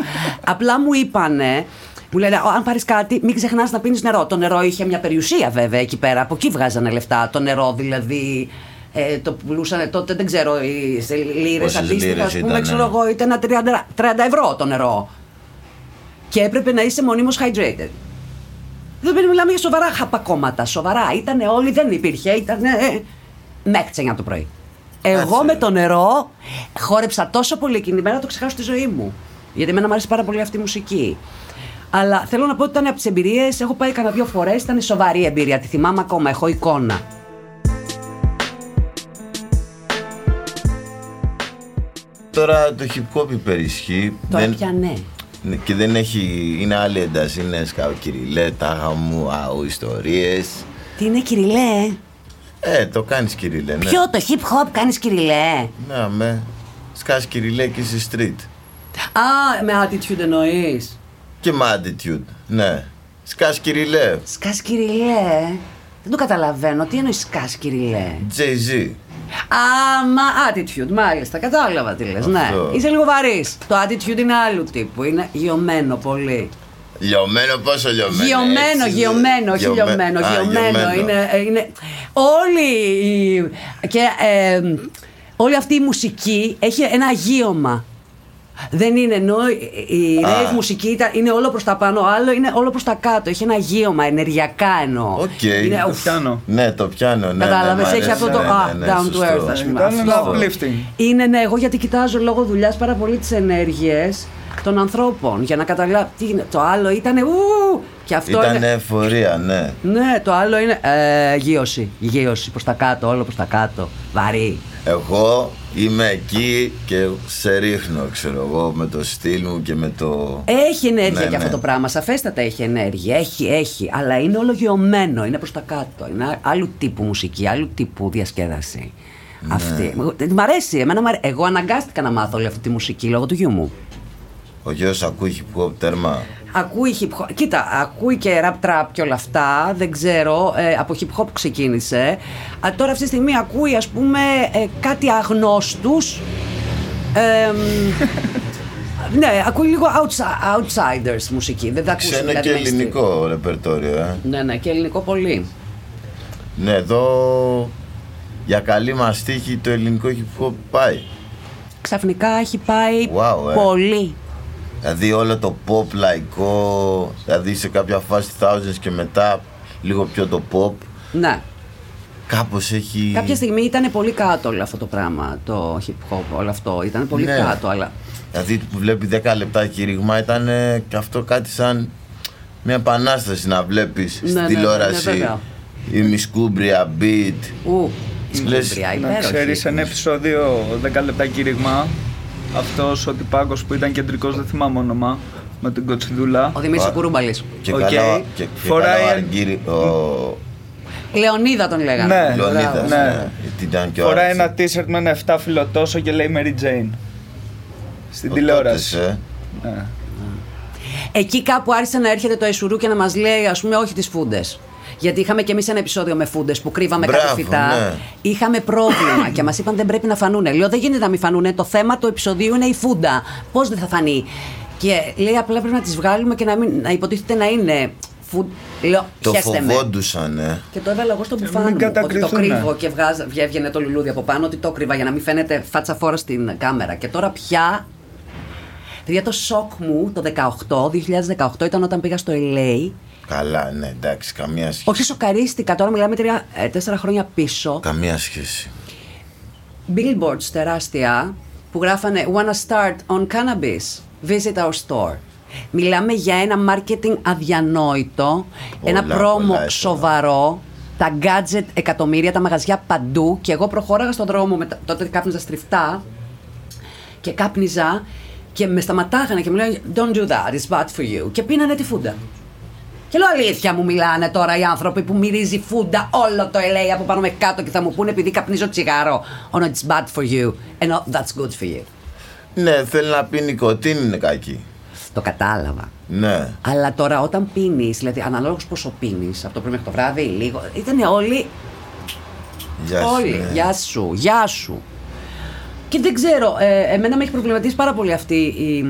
Speaker 1: Απλά μου είπανε. Μου λένε, «Ω, αν πάρεις κάτι, μην ξεχνάς να πίνεις νερό. Το νερό είχε μια περιουσία βέβαια εκεί πέρα. Από εκεί βγάζανε λεφτά. Το νερό δηλαδή. Ε, το πουλούσαν τότε, δεν ξέρω, οι- σε λίρε
Speaker 2: Πόσες
Speaker 1: αντίστοιχα.
Speaker 2: λίρες
Speaker 1: Α πούμε,
Speaker 2: ήτανε;
Speaker 1: ξέρω εγώ, ήταν ένα 30, 30 ευρώ το νερό. Και έπρεπε να είσαι μονίμως hydrated. Δεν μιλάμε για σοβαρά χαπακόμματα. Σοβαρά. Ήταν όλοι, δεν υπήρχε. Ήταν μέχρι τις 9 το πρωί. Εγώ
Speaker 2: Έτσι,
Speaker 1: με
Speaker 2: ρε.
Speaker 1: το νερό χόρεψα τόσο πολύ εκείνη τη μέρα το ξεχάσω τη ζωή μου. Γιατί εμένα μου αρέσει πάρα πολύ αυτή η μουσική. Αλλά θέλω να πω ότι ήταν από τις εμπειρίες. Έχω πάει κανένα δύο φορές. Ήταν σοβαρή εμπειρία. Τη θυμάμαι ακόμα. Έχω εικόνα.
Speaker 2: Τώρα το hip hop υπερισχύει.
Speaker 1: Τώρα
Speaker 2: δεν-
Speaker 1: πια ναι.
Speaker 2: Ναι, Και δεν έχει. Είναι άλλη ένταση. Είναι σκάω κυριλέ, τάχα μου, αου, ιστορίες.
Speaker 1: Τι είναι κυριλέ.
Speaker 2: Ε, το κάνεις κυριλέ, ναι.
Speaker 1: Ποιο το hip hop κάνεις κυριλέ;
Speaker 2: Ναι, με. Σκάς κυριλέ και στη street.
Speaker 1: Α, με attitude εννοείς.
Speaker 2: Και με attitude, ναι. Σκάς κυριλέ.
Speaker 1: Σκάς κυριλέ. Δεν το καταλαβαίνω. Τι εννοείς σκάς κυριλέ;
Speaker 2: Jay-Z.
Speaker 1: Α, μα attitude, μάλιστα. Κατάλαβα τι λες, ναι.
Speaker 2: Αυτό.
Speaker 1: Είσαι λίγο βαρύς. Το attitude είναι άλλου τύπου. Είναι γειωμένο πολύ.
Speaker 2: Λιωμένο, πόσο λιωμένο.
Speaker 1: Γειωμένο,
Speaker 2: έτσι,
Speaker 1: γειωμένο, όχι
Speaker 2: Γειωμέ-
Speaker 1: λιωμένο,
Speaker 2: Α,
Speaker 1: γειωμένο. Είναι, ε, είναι... Όλοι οι... και ε, όλη αυτή η μουσική έχει ένα γείωμα. Δεν είναι ενώ η- η
Speaker 2: Α.
Speaker 1: rave μουσική ήταν, είναι όλο προς τα πάνω, άλλο είναι όλο προς τα κάτω. Έχει ένα γείωμα, ενεργειακά εννοώ.
Speaker 2: Οκ.
Speaker 1: Είναι,
Speaker 3: Το
Speaker 1: ουφ,
Speaker 3: πιάνω.
Speaker 2: Ναι, το πιάνω. Ναι,
Speaker 1: Κατάλαβες,
Speaker 2: ναι, μ'
Speaker 1: έχει αυτό το
Speaker 2: αρέσει,
Speaker 1: α,
Speaker 2: ναι, ναι,
Speaker 1: down to
Speaker 2: σωστό.
Speaker 1: earth, ας πούμε.
Speaker 3: Ήταν ένα
Speaker 1: Αυτό.
Speaker 3: uplifting.
Speaker 1: Είναι ναι, εγώ γιατί κοιτάζω λόγω δουλειάς πάρα πολύ τις ενέργειες. Των ανθρώπων για να καταλάβει. Τι είναι. Το άλλο ήταν. Ου, και αυτό
Speaker 2: Ήταν
Speaker 1: είναι.
Speaker 2: εφορία, ναι.
Speaker 1: Ναι, το άλλο είναι. Ε, γύρωση. Γύρωση προς τα κάτω, όλο προς τα κάτω. Βαρύ.
Speaker 2: Εγώ είμαι εκεί και σε ρίχνω, ξέρω εγώ, με το στυλ μου και με το...
Speaker 1: Έχει ενέργεια
Speaker 2: Ναι,
Speaker 1: και αυτό
Speaker 2: ναι.
Speaker 1: το πράγμα. Σαφέστατα έχει ενέργεια. Έχει, έχει. Αλλά είναι όλο γεωμένο. Είναι προς τα κάτω. Είναι άλλου τύπου μουσική, άλλου τύπου διασκέδαση.
Speaker 2: Ναι.
Speaker 1: Αυτή. Μ' αρέσει. Εμένα μ' αρέσει. Εγώ αναγκάστηκα να μάθω όλη αυτή τη μουσική λόγω του γιού μου.
Speaker 2: Ο γιος ακούει hip hop τέρμα.
Speaker 1: Ακούει hip hop. Κοίτα, ακούει και rap trap και όλα αυτά. Δεν ξέρω. Ε, από hip hop ξεκίνησε. Α, τώρα αυτή τη στιγμή ακούει, ας πούμε, ε, κάτι αγνώστους. Ε, μ, ναι, ακούει λίγο outside, outsiders μουσική. Δεν τα ακούσει
Speaker 2: Ξένο
Speaker 1: δηλαδή
Speaker 2: και
Speaker 1: mainstream.
Speaker 2: ελληνικό ρεπερτόριο, ε.
Speaker 1: Ναι, ναι, και ελληνικό πολύ.
Speaker 2: Ναι, εδώ για καλή μας τύχη το ελληνικό hip hop πάει.
Speaker 1: Ξαφνικά έχει πάει
Speaker 2: Wow, ε.
Speaker 1: πολύ.
Speaker 2: Δηλαδή όλο το pop λαϊκό, δηλαδή σε κάποια φάση thousands και μετά λίγο πιο το pop,
Speaker 1: Ναι.
Speaker 2: κάπως έχει...
Speaker 1: Κάποια στιγμή ήταν πολύ κάτω όλο αυτό το πράγμα, το hip hop, όλο αυτό. Ήταν πολύ
Speaker 2: Ναι.
Speaker 1: κάτω, αλλά
Speaker 2: Δηλαδή που βλέπει 10 λεπτά κήρυγμα ήταν ε, και αυτό κάτι σαν μια επανάσταση να βλέπεις
Speaker 1: Ναι,
Speaker 2: στην
Speaker 1: ναι, ναι,
Speaker 2: τηλεόραση
Speaker 1: ναι, βέβαια.
Speaker 2: η Μισκούμπρια, Beat.
Speaker 1: Ου,
Speaker 2: Λες,
Speaker 1: σκούμπρια,
Speaker 3: Να
Speaker 1: υπέροχη.
Speaker 3: ξέρεις ένα επεισόδιο 10 λεπτά κήρυγμα. Αυτός ο τυπάκος που ήταν κεντρικός, δεν θυμάμαι όνομα, με την κοτσιδούλα.
Speaker 1: Ο Δημήτρης
Speaker 2: Α.
Speaker 1: Κουρούμπαλης.
Speaker 2: Και
Speaker 3: Οκ.
Speaker 2: καλά, και, και
Speaker 3: Φοράει
Speaker 2: καλά ο
Speaker 3: ένα-
Speaker 2: Αργύρι, ο
Speaker 1: Λεωνίδα τον λέγανε.
Speaker 3: Ναι.
Speaker 2: Λεωνίδας,
Speaker 3: ναι.
Speaker 2: ναι. Γιατί ήταν και ο
Speaker 3: Φοράει
Speaker 2: Άρης.
Speaker 3: ένα t-shirt με ένα 7 φιλοτόσο και λέει Mary Jane. Στην
Speaker 2: Ο
Speaker 3: τηλεόραση.
Speaker 2: Τότες, ε.
Speaker 3: Ναι.
Speaker 1: Εκεί κάπου άρχισε να έρχεται το Εσουρού και να μας λέει, ας πούμε, όχι τις φούντες. Γιατί είχαμε και εμείς ένα επεισόδιο με φούντες που κρύβαμε
Speaker 2: Μπράβο,
Speaker 1: κάτι φυτά.
Speaker 2: ναι.
Speaker 1: Είχαμε πρόβλημα και μας είπαν δεν πρέπει να φανούνε. Λέω δεν γίνεται να μην φανούνε. Το θέμα του επεισοδίου είναι η φούντα. Πώς δεν θα φανεί; Και λέει απλά πρέπει να τις βγάλουμε και να, μην, να υποτίθεται να είναι. Φου... Λέω,
Speaker 2: Το
Speaker 1: χέστε με.
Speaker 2: φοβόντουσαν, ε.
Speaker 1: Και το έβαλα εγώ στο
Speaker 3: μην
Speaker 1: μπουφάν μου. Ότι το
Speaker 3: κατακριθούνε.
Speaker 1: κρύβω και βγάζ, βγαίνει το λουλούδι από πάνω. Ότι το κρύβα για να μην φαίνεται φάτσα φόρα στην κάμερα. Και τώρα πια. Παιδιά, το σοκ μου το 18, 2018 ήταν όταν πήγα στο LA.
Speaker 2: Καλά, ναι, εντάξει, καμία σχέση.
Speaker 1: Όχι, σοκαρίστηκα. Τώρα μιλάμε τρία, ε, τέσσερα χρόνια πίσω.
Speaker 2: Καμία σχέση.
Speaker 1: Billboards τεράστια που γράφανε Wanna start on cannabis? Visit our store. Μιλάμε για ένα marketing αδιανόητο, ένα
Speaker 2: Πολλά,
Speaker 1: πρόμο
Speaker 2: πολλά έσοδα.
Speaker 1: σοβαρό, τα gadget εκατομμύρια, τα μαγαζιά παντού και εγώ προχώραγα στον δρόμο, με, τα- τότε κάπνιζα στριφτά και κάπνιζα και με σταματάγανε και μου λέγανε Don't do that, it's bad for you. Και πίνανε τη φούντα. Και λέω αλήθεια μου μιλάνε τώρα οι άνθρωποι που μυρίζει φούντα όλο το LA από πάνω με κάτω και θα μου πούνε επειδή καπνίζω τσιγάρο. Oh no, it's bad for you. And oh, that's good for you.
Speaker 2: Ναι, θέλει να πει νοικοτήνη είναι κακή.
Speaker 1: Το κατάλαβα.
Speaker 2: Ναι.
Speaker 1: Αλλά τώρα όταν πίνεις, δηλαδή αναλόγως πόσο πίνεις, από το πρωί μέχρι το βράδυ, λίγο. Ήταν όλοι.
Speaker 2: Γεια σου,
Speaker 1: όλοι.
Speaker 2: ναι.
Speaker 1: Γεια σου, γεια σου. Και δεν ξέρω, ε, εμένα με έχει προβληματίσει πάρα πολύ αυτή η.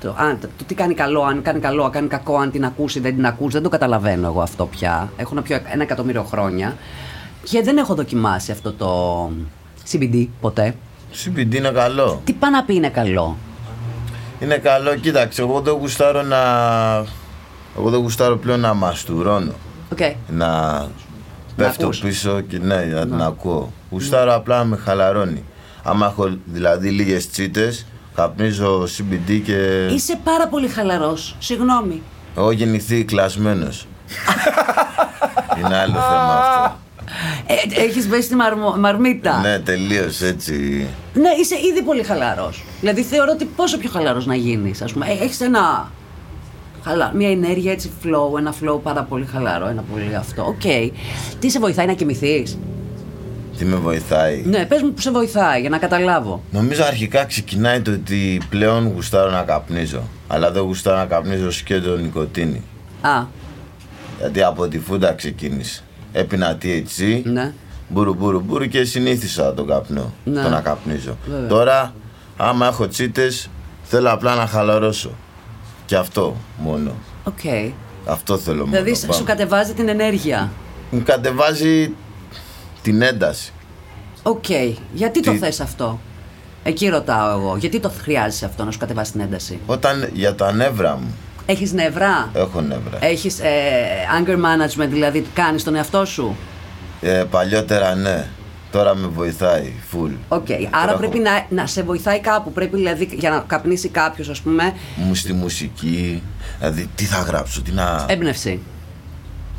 Speaker 1: Το, αν, το, τι κάνει καλό, αν κάνει καλό, αν κάνει κακό, αν την ακούσει, δεν την ακούσει. Δεν το καταλαβαίνω εγώ αυτό πια. Έχω να πιω ένα εκατομμύριο χρόνια. Και δεν έχω δοκιμάσει αυτό το CBD ποτέ.
Speaker 2: CBD είναι καλό.
Speaker 1: Τι πάει να πει είναι καλό;
Speaker 2: Είναι καλό, κοίταξε, εγώ δεν γουστάρω να... Εγώ δεν γουστάρω πλέον να μαστουρώνω.
Speaker 1: Οκ.
Speaker 2: Να πέφτω
Speaker 1: ακούς.
Speaker 2: πίσω και ναι, να την ακούω. Γουστάρω απλά να με χαλαρώνει. Άμα έχω δηλαδή λίγες τσίτες, καπνίζω CBD και
Speaker 1: Είσαι πάρα πολύ χαλαρός. Συγγνώμη.
Speaker 2: έχω γεννηθεί κλασμένος. Είναι άλλο θέμα αυτό.
Speaker 1: Ε, Έχεις μπει στη μαρμο- μαρμίτα.
Speaker 2: Ναι, τελείως έτσι.
Speaker 1: Ναι, είσαι ήδη πολύ χαλαρός. Δηλαδή θεωρώ ότι πόσο πιο χαλαρός να γίνεις, ας πούμε. Έχεις ένα. Χαλα... Μια ενέργεια έτσι flow, ένα flow πάρα πολύ χαλαρό, ένα πολύ αυτό. Οκ. Τι σε βοηθάει να κοιμηθείς;
Speaker 2: Τι με βοηθάει.
Speaker 1: Ναι, πες μου που σε βοηθάει για να καταλάβω.
Speaker 2: Νομίζω αρχικά ξεκινάει το ότι πλέον γουστάρω να καπνίζω. Αλλά δεν γουστάρω να καπνίζω σκέτο νικοτίνη.
Speaker 1: Α,
Speaker 2: Γιατί από τη φούντα ξεκίνησε. Έπινα THC,
Speaker 1: ναι.
Speaker 2: μπουρου μπουρου μπουρου και συνήθισα τον καπνό.
Speaker 1: Ναι.
Speaker 2: Το να καπνίζω.
Speaker 1: Βέβαια.
Speaker 2: Τώρα, άμα έχω τσίτες, θέλω απλά να χαλαρώσω. Και αυτό μόνο.
Speaker 1: Οκ.
Speaker 2: Αυτό θέλω μόνο.
Speaker 1: Δηλαδή
Speaker 2: Πάμε.
Speaker 1: σου κατεβάζει την ενέργεια.
Speaker 2: Μου κατεβάζει την ένταση.
Speaker 1: Οκ. Γιατί το
Speaker 2: Τι-
Speaker 1: θες αυτό; Εκεί ρωτάω εγώ. Γιατί το χρειάζεσαι αυτό να σου κατεβάσει την ένταση;
Speaker 2: Όταν για τα νεύρα μου
Speaker 1: Έχεις νευρά.
Speaker 2: έχω νεύρα.
Speaker 1: Έχεις ε, anger management, δηλαδή κάνεις τον εαυτό σου;
Speaker 2: Ε, παλιότερα ναι. τώρα με βοηθάει full.
Speaker 1: Οκ. Άρα
Speaker 2: έχω-
Speaker 1: πρέπει να, να σε βοηθάει κάπου. Πρέπει δηλαδή για να καπνίσει κάποιος, ας πούμε,
Speaker 2: Μου στη μουσική, δηλαδή τι θα γράψω, τι να...
Speaker 1: έμπνευση.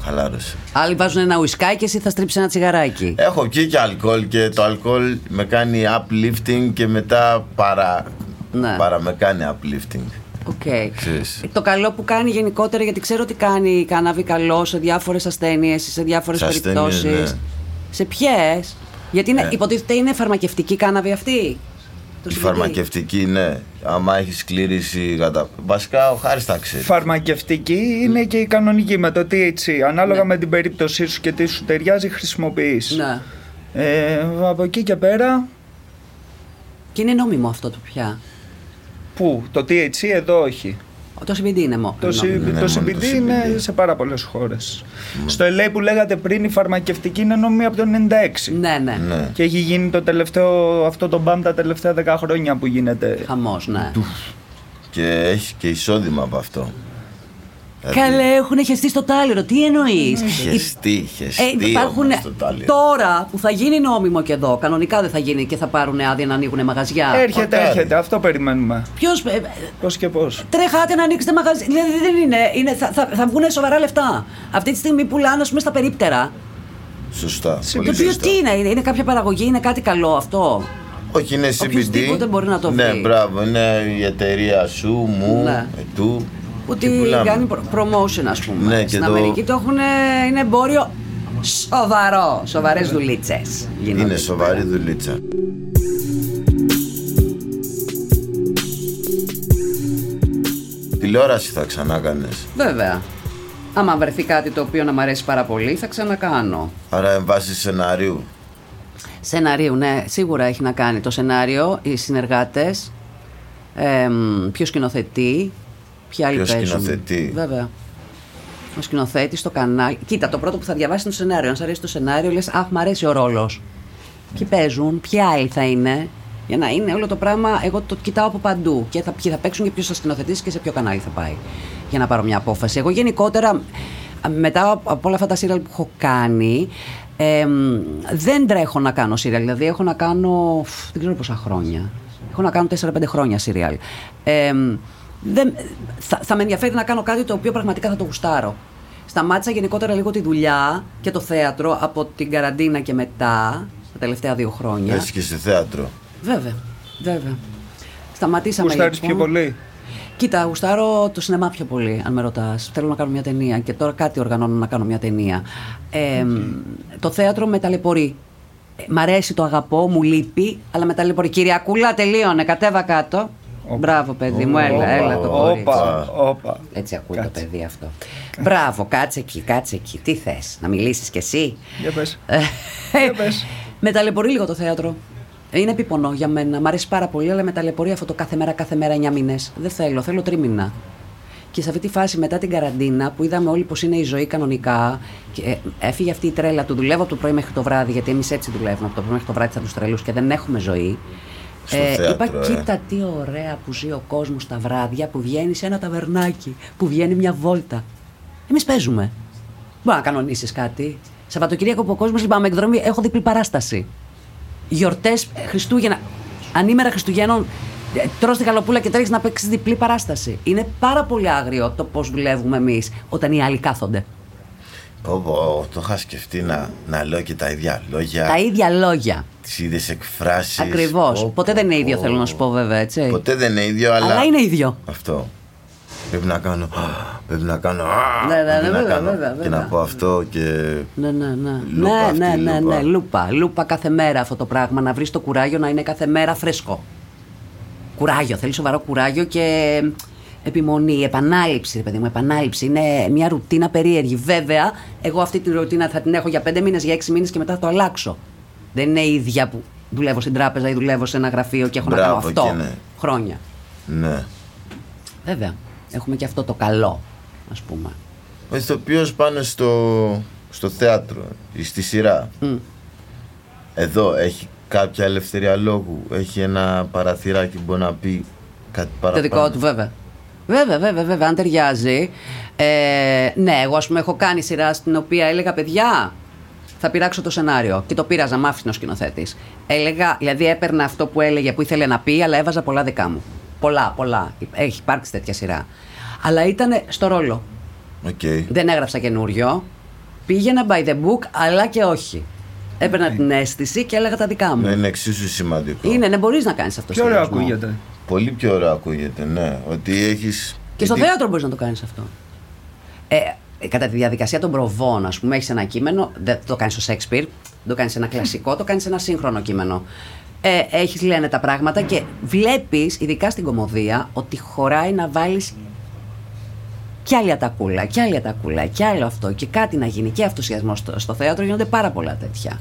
Speaker 2: Χαλάρωσε.
Speaker 1: Άλλοι βάζουν ένα ουισκάκι και εσύ θα στρίψεις ένα τσιγαράκι.
Speaker 2: Έχω πιει και αλκοόλ και το αλκοόλ με κάνει uplifting και μετά παρα,
Speaker 1: Ναι.
Speaker 2: παρα με κάνει uplifting.
Speaker 1: Οκ.
Speaker 2: Ξέρεις.
Speaker 1: Το καλό που κάνει γενικότερα, γιατί ξέρω ότι κάνει η κάνναβη καλό σε διάφορες ασθένειες, σε διάφορες
Speaker 2: Σε ασθένειες,
Speaker 1: περιπτώσεις.
Speaker 2: ναι.
Speaker 1: Σε ποιες; Γιατί είναι,
Speaker 2: Ε.
Speaker 1: υποτίθεται είναι φαρμακευτική κάνναβη αυτή; Το
Speaker 2: Η
Speaker 1: CBD.
Speaker 2: φαρμακευτική, ναι. Άμα έχεις σκλήρυνση κατά. Βασικά ο Χάρης τα ξέρει.
Speaker 3: Φαρμακευτική είναι και η κανονική με το THC. Ανάλογα με την περίπτωσή σου και τι σου ταιριάζει, χρησιμοποιείς.
Speaker 1: Ναι.
Speaker 3: Ε, από εκεί και πέρα,
Speaker 1: Και είναι νόμιμο αυτό το πια.
Speaker 3: πού, το THC εδώ όχι.
Speaker 1: Το CBD είναι μόνο.
Speaker 3: Το, C-
Speaker 2: ναι,
Speaker 3: το
Speaker 2: μόνο το
Speaker 3: CBD είναι
Speaker 2: CBD.
Speaker 3: σε πάρα πολλές χώρες. Στο LA που λέγατε πριν η φαρμακευτική είναι νόμιμη από το 96.
Speaker 1: Ναι, ναι.
Speaker 2: Ναι.
Speaker 3: Και έχει γίνει το τελευταίο, αυτό το μπαμ τα τελευταία 10 χρόνια που γίνεται.
Speaker 1: Χαμός, ναι.
Speaker 2: Και έχει και εισόδημα από αυτό. Δηλαδή,
Speaker 1: Καλέ, έχουν χεστεί στο τάλιρο. Τι εννοείς;
Speaker 2: Χεστή, χεστή.
Speaker 1: Ε, υπάρχουν
Speaker 2: όμως το τάλιρο.
Speaker 1: τώρα που θα γίνει νόμιμο και εδώ. Κανονικά δεν θα γίνει και θα πάρουν άδεια να ανοίγουν μαγαζιά.
Speaker 3: Έρχεται,
Speaker 2: Μακάρι.
Speaker 3: έρχεται, αυτό περιμένουμε.
Speaker 1: Ποιος.
Speaker 3: Πώς και πώς.
Speaker 1: Τρέχατε να ανοίξετε μαγαζί. Δηλαδή δεν είναι. είναι θα, θα, θα βγουν σοβαρά λεφτά. Αυτή τη στιγμή πουλάνε, ας πούμε, στα περίπτερα.
Speaker 2: Σωστά.
Speaker 3: Το
Speaker 1: Το
Speaker 2: πολύ
Speaker 1: οποίο
Speaker 2: σωστά.
Speaker 1: τι είναι, είναι, είναι κάποια παραγωγή, είναι κάτι καλό αυτό;
Speaker 2: Όχι, είναι CBD.
Speaker 1: Οποιοςδήποτε μπορεί να το
Speaker 2: Ναι,
Speaker 1: βρει.
Speaker 2: μπράβο. Είναι η εταιρεία σου, μου,
Speaker 1: Ναι.
Speaker 2: ετού.
Speaker 1: Που
Speaker 2: και
Speaker 1: τη
Speaker 2: πουλάμε.
Speaker 1: κάνει προ- promotion, ας πούμε.
Speaker 2: Ναι, και
Speaker 1: Στην
Speaker 2: το-
Speaker 1: Αμερική το έχουν. είναι εμπόριο σοβαρό. Σοβαρές δουλίτσες.
Speaker 2: Είναι σοβαρή δουλίτσα. Τηλεόραση θα ξανά κάνεις.
Speaker 1: Βέβαια. Άμα βρεθεί κάτι το οποίο να μ' αρέσει πάρα πολύ, θα ξανακάνω.
Speaker 2: Άρα εν βάση σενάριου.
Speaker 1: Σενάριο, ναι, σίγουρα έχει να κάνει το σενάριο, οι συνεργάτες, ε, ποιος σκηνοθετεί, ποιοι άλλοι
Speaker 2: Ποιος
Speaker 1: παίζουν;
Speaker 2: σκηνοθετεί;
Speaker 1: Βέβαια. Ο σκηνοθέτης, το κανάλι. Κοίτα, το πρώτο που θα διαβάσει είναι το σενάριο. Αν σου αρέσει το σενάριο, λες: Αχ, μ' αρέσει ο ρόλος. Ποιοι παίζουν, ποιοι άλλοι θα είναι. Για να είναι όλο το πράγμα, εγώ το κοιτάω από παντού. Και θα, ποιοι θα παίξουν και ποιο θα σκηνοθετήσει και σε ποιο κανάλι θα πάει. Για να πάρω μια απόφαση. Εγώ γενικότερα, μετά από όλα αυτά τα σύριαλ που έχω κάνει, εμ, δεν τρέχω να κάνω σύριαλ. Δηλαδή, έχω να κάνω. φ, δεν ξέρω πόσα χρόνια. Έχω να κάνω 4-5 χρόνια σύριαλ. Εμ, δεν, θα, θα με ενδιαφέρει να κάνω κάτι το οποίο πραγματικά θα το γουστάρω. Σταμάτησα γενικότερα λίγο τη δουλειά και το θέατρο από την καραντίνα και μετά, τα τελευταία δύο χρόνια.
Speaker 2: Έτσι και σε θέατρο.
Speaker 1: Βέβαια, βέβαια. Σταματήσαμε
Speaker 3: Γουστάρεις
Speaker 1: λοιπόν.
Speaker 3: πιο πολύ;
Speaker 1: Κοίτα, γουστάρω το σινεμά πιο πολύ, αν με ρωτάς. Θέλω να κάνω μια ταινία και τώρα κάτι οργανώνω να κάνω μια ταινία. Ε, Το θέατρο με ταλαιπωρεί. Ε, Μ' αρέσει, το αγαπώ, μου λείπει, αλλά με ταλαιπωρεί. Κυριακούλα, τελείωνε, κατέβα κάτω. Μπράβο, παιδί μου, έλα, έλα το κορίτσι.
Speaker 3: Όπα, όπα.
Speaker 1: Έτσι ακούει το
Speaker 3: Κάτσε.
Speaker 1: παιδί αυτό. Μπράβο, κάτσε εκεί, κάτσε εκεί. Τι θες, να μιλήσεις κι εσύ;
Speaker 3: Για πες.
Speaker 1: Ε,
Speaker 3: Για πες.
Speaker 1: με ταλαιπωρεί λίγο το θέατρο. Είναι επίπονο για μένα. Μ' αρέσει πάρα πολύ, αλλά με ταλαιπωρεί αυτό το κάθε μέρα, κάθε μέρα 9 μήνες. Δεν θέλω, θέλω τρίμηνα. Και σε αυτή τη φάση μετά την καραντίνα που είδαμε όλοι πώ είναι η ζωή κανονικά, και ε, έφυγε αυτή η τρέλα του δουλεύω από το πρωί μέχρι το βράδυ, γιατί εμείς έτσι δουλεύουμε από το πρωί μέχρι το βράδυ σαν τους τρελούς και δεν έχουμε ζωή.
Speaker 2: Στο
Speaker 1: είπα,
Speaker 2: θέατρο, ε.
Speaker 1: κοίτα τι ωραία που ζει ο κόσμος τα βράδια, που βγαίνει σε ένα ταβερνάκι, που βγαίνει μια βόλτα. Εμείς παίζουμε. Μπορεί να κανονίσεις κάτι. Σαββατοκύριακο που ο κόσμος λυπάμαι εκδρομή, έχω διπλή παράσταση. Γιορτές Χριστούγεννα. Ανήμερα Χριστουγέννων, ε, τρως τη γαλοπούλα και τρέχεις να παίξεις διπλή παράσταση. Είναι πάρα πολύ άγριο το πώς δουλεύουμε εμείς όταν οι άλλοι κάθονται.
Speaker 2: Πω, πω, το είχα σκεφτεί να, να λέω και τα ίδια λόγια.
Speaker 1: Τα ίδια λόγια.
Speaker 2: Τις ίδιες εκφράσεις.
Speaker 1: Ακριβώς. Ποτέ δεν είναι ίδιο, θέλω να σου πω βέβαια, έτσι.
Speaker 2: Ποτέ δεν είναι ίδιο, αλλά.
Speaker 1: Αλλά είναι ίδιο.
Speaker 2: Αυτό. Πρέπει να κάνω. Πρέπει να κάνω.
Speaker 1: Ναι, ναι,
Speaker 2: πρέπει
Speaker 1: ναι,
Speaker 2: να
Speaker 1: βέβαια,
Speaker 2: κάνω.
Speaker 1: βέβαια,
Speaker 2: Και
Speaker 1: βέβαια.
Speaker 2: να πω αυτό και.
Speaker 1: Ναι, ναι, ναι.
Speaker 2: Λούπα
Speaker 1: ναι,
Speaker 2: αυτή,
Speaker 1: ναι, ναι,
Speaker 2: λούπα.
Speaker 1: ναι, λούπα. Λούπα κάθε μέρα αυτό το πράγμα. Να βρεις το κουράγιο να είναι κάθε μέρα φρέσκο. Κουράγιο, θέλεις σοβαρό κουράγιο και επιμονή, επανάληψη, ρε παιδί μου, επανάληψη. Είναι μια ρουτίνα περίεργη. Βέβαια, εγώ αυτή τη ρουτίνα θα την έχω για πέντε μήνες, για έξι μήνες και μετά θα το αλλάξω. Δεν είναι η ίδια που δουλεύω στην τράπεζα ή δουλεύω σε ένα γραφείο και έχω να κάνω
Speaker 2: Μπράβο,
Speaker 1: αυτό
Speaker 2: και ναι.
Speaker 1: χρόνια.
Speaker 2: Ναι.
Speaker 1: Βέβαια. Έχουμε και αυτό το καλό, ας πούμε.
Speaker 2: Ο ηθοποιό πάνε στο, στο θέατρο ή στη σειρά.
Speaker 1: Μμ.
Speaker 2: Εδώ έχει κάποια ελευθερία λόγου. Έχει ένα παραθυράκι που μπορεί να πει κάτι
Speaker 1: Το
Speaker 2: παραπάνω.
Speaker 1: δικό του, βέβαια. Βέβαια, βέβαια, βέβαια, αν ταιριάζει. Ε, ναι, εγώ ας πούμε έχω κάνει σειρά στην οποία έλεγα παιδιά. θα πειράξω το σενάριο. Και το πείραζα, μ' άφηνε ο σκηνοθέτης. Έλεγα, δηλαδή έπαιρνα αυτό που έλεγε, που ήθελε να πει, αλλά έβαζα πολλά δικά μου. Πολλά, πολλά. Έχει υπάρξει τέτοια σειρά. Αλλά ήταν στο ρόλο.
Speaker 2: Okay.
Speaker 1: Δεν έγραψα καινούριο. Πήγαινα by the book, αλλά και όχι. Έπαιρνα την αίσθηση και έλεγα τα δικά μου.
Speaker 2: Ναι, είναι εξίσου σημαντικό.
Speaker 1: Είναι, ναι, μπορείς να κάνεις αυτό.
Speaker 3: Πιο ωραίο
Speaker 1: σχεδιασμό.
Speaker 3: ακούγεται.
Speaker 2: Πολύ πιο ωραίο ακούγεται, ναι. Ότι έχει.
Speaker 1: Και στο θέατρο μπορείς να το κάνεις αυτό. Ε, κατά τη διαδικασία των προβών, ας πούμε, έχεις ένα κείμενο, δεν το κάνεις στο Σέξπιρ, δεν το κάνεις ένα κλασικό, το κάνεις ένα σύγχρονο κείμενο. Ε, έχεις λένε τα πράγματα και βλέπεις, ειδικά στην κομμωδία, ότι χωράει να βάλεις κι άλλη ατακούλα, κι άλλη ατακούλα, κι άλλο αυτό, και κάτι να γίνει και αυτοσιασμός στο, στο θέατρο. Γίνονται πάρα πολλά τέτοια.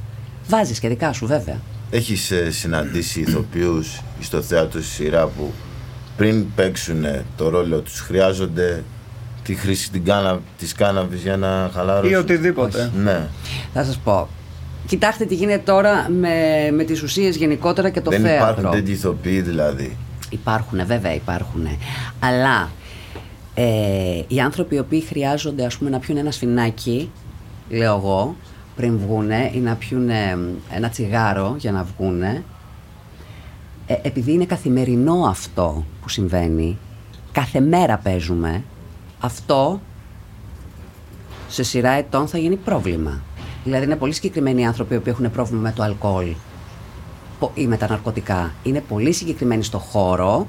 Speaker 1: Βάζεις και δικά σου, βέβαια.
Speaker 2: Έχεις συναντήσει ηθοποιούς στο θέατρο στη σειρά που πριν παίξουν το ρόλο τους χρειάζονται τη χρήση την κάνα, της κάναβης για να χαλάρωσουν;
Speaker 3: Ή οτιδήποτε.
Speaker 2: Ναι.
Speaker 1: Θα σας πω. Κοιτάξτε τι γίνεται τώρα με, με τις ουσίες γενικότερα και το
Speaker 2: Δεν
Speaker 1: θέατρο.
Speaker 2: υπάρχουν τέτοιοι ηθοποιοί δηλαδή.
Speaker 1: Υπάρχουν, βέβαια υπάρχουν. Αλλά ε, οι άνθρωποι οι οποίοι χρειάζονται ας πούμε, να πιούν ένα σφινάκι, λέω εγώ, πριν βγούνε ή να πιούν ένα τσιγάρο για να βγούνε, ε, επειδή είναι καθημερινό αυτό που συμβαίνει, κάθε μέρα παίζουμε, αυτό σε σειρά ετών θα γίνει πρόβλημα. Δηλαδή είναι πολύ συγκεκριμένοι άνθρωποι που έχουν πρόβλημα με το αλκοόλ πο- ή με τα ναρκωτικά. Είναι πολύ συγκεκριμένοι στο χώρο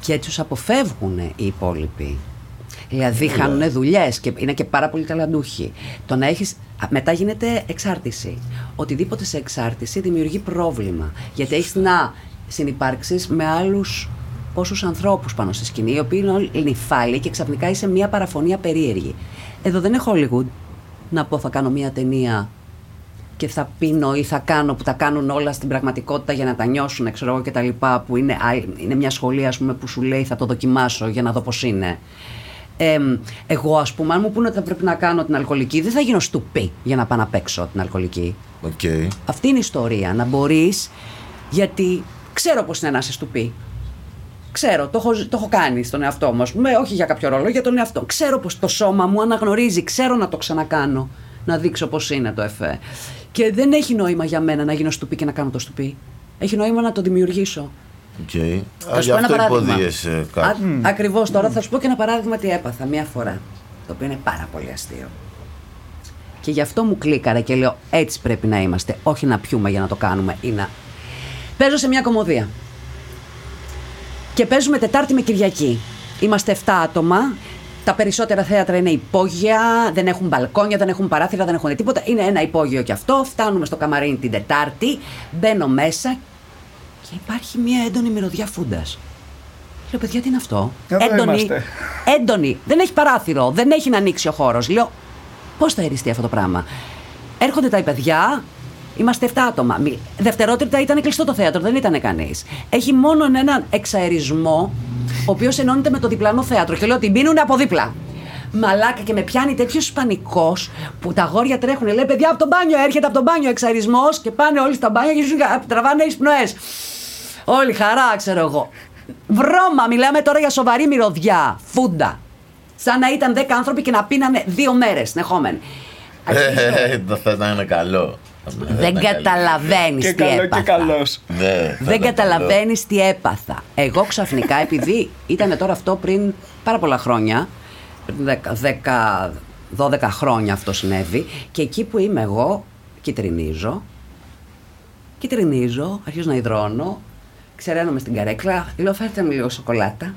Speaker 1: και τους αποφεύγουν οι υπόλοιποι. Δηλαδή χάνουν δουλειές και είναι και πάρα πολύ ταλαντούχοι. Το να έχεις, α, μετά γίνεται εξάρτηση. Οτιδήποτε σε εξάρτηση δημιουργεί πρόβλημα. Γιατί έχεις να συνυπάρξεις με άλλους πόσους ανθρώπους πάνω στη σκηνή, οι οποίοι είναι όλοι νυφάλοι και ξαφνικά είσαι μια παραφωνία περίεργη. Εδώ δεν είναι Hollywood να πω θα κάνω μια ταινία και θα πίνω ή θα κάνω που τα κάνουν όλα στην πραγματικότητα για να τα νιώσουν, ξέρω εγώ και τα λοιπά, που είναι, άλλη- είναι μια σχολή ας πούμε, που σου λέει θα το δοκιμάσω για να δω πώς είναι. Ε, εγώ ας πούμε, αν μου πούνε ότι θα πρέπει να κάνω την αλκοολική, δεν θα γίνω στουπί για να πάω να παίξω την αλκοολική.
Speaker 2: Οκ.
Speaker 1: Αυτή είναι η ιστορία, να μπορείς, γιατί ξέρω πώς είναι να είσαι στουπί. Ξέρω, το έχω, το έχω κάνει στον εαυτό μου, ας πούμε, όχι για κάποιο ρόλο, για τον εαυτό. Ξέρω πως το σώμα μου αναγνωρίζει, ξέρω να το ξανακάνω, να δείξω πώς είναι το εφέ. Και δεν έχει νόημα για μένα να γίνω στουπί και να κάνω το στουπί. Έχει νόημα να το δημιουργήσω.
Speaker 2: Οκ.
Speaker 1: Θα
Speaker 2: Α,
Speaker 1: σου
Speaker 2: γι'
Speaker 1: πω ένα
Speaker 2: αυτό
Speaker 1: παράδειγμα.
Speaker 2: υποδύεσαι κάτι.
Speaker 1: Ακριβώς τώρα θα σου πω και ένα παράδειγμα τι έπαθα μία φορά. Το οποίο είναι πάρα πολύ αστείο. Και γι' αυτό μου κλίκαρε και λέω έτσι πρέπει να είμαστε. Όχι να πιούμε για να το κάνουμε ή να. Παίζω σε μια κωμωδία. Και παίζουμε Τετάρτη με Κυριακή. Είμαστε 7 άτομα. Τα περισσότερα θέατρα είναι υπόγεια, δεν έχουν μπαλκόνια, δεν έχουν παράθυρα, δεν έχουν τίποτα. Είναι ένα υπόγειο κι αυτό. Φτάνουμε στο καμαρίνι την Τετάρτη, μπαίνω μέσα και υπάρχει μια έντονη μυρωδιά φούντας. Λέω, παιδιά, τι είναι αυτό;
Speaker 3: Εδώ
Speaker 1: έντονη,
Speaker 3: είμαστε.
Speaker 1: έντονη. Δεν έχει παράθυρο, δεν έχει να ανοίξει ο χώρος. Λέω, πώς θα εριστεί αυτό το πράγμα; Έρχονται τα παιδιά, είμαστε 7 άτομα. Μη- Δευτερότητα ήταν κλειστό το θέατρο, δεν ήταν κανείς. Έχει μόνο έναν εξαερισμό, ο οποίος ενώνεται με το διπλανό θέατρο. Και λέω ότι μπαίνουν από δίπλα. Μαλάκα και με πιάνει τέτοιος πανικός που τα γόρια τρέχουν. Λέει παιδιά από το μπάνιο, έρχεται από το μπάνιο εξαερισμός και πάνε όλοι στα μπάνια και ζουν, τραβάνε εισπνοέ. Όλη χαρά, ξέρω εγώ. Βρώμα, μιλάμε τώρα για σοβαρή μυρωδιά. Φούντα. Σαν να ήταν 10 άνθρωποι και να πίνανε δύο μέρες συνεχόμενοι.
Speaker 2: Ε, Το θα ήταν καλό.
Speaker 1: Δεν καταλαβαίνεις
Speaker 3: Και
Speaker 1: τι
Speaker 3: καλό και
Speaker 1: έπαθα.
Speaker 3: καλός.
Speaker 2: Ναι, θα
Speaker 1: Δεν
Speaker 2: ήταν
Speaker 1: καταλαβαίνεις τι έπαθα. Εγώ ξαφνικά, επειδή ήταν τώρα αυτό πριν πάρα πολλά χρόνια, πριν 10, 12 χρόνια αυτό συνέβη, και εκεί που είμαι εγώ, κυτρινίζω, κυτρινίζω, αρχίζω να υδρώνω, ξεραίνομαι στην καρέκλα, λέω φέρτε μου λίγο σοκολάτα.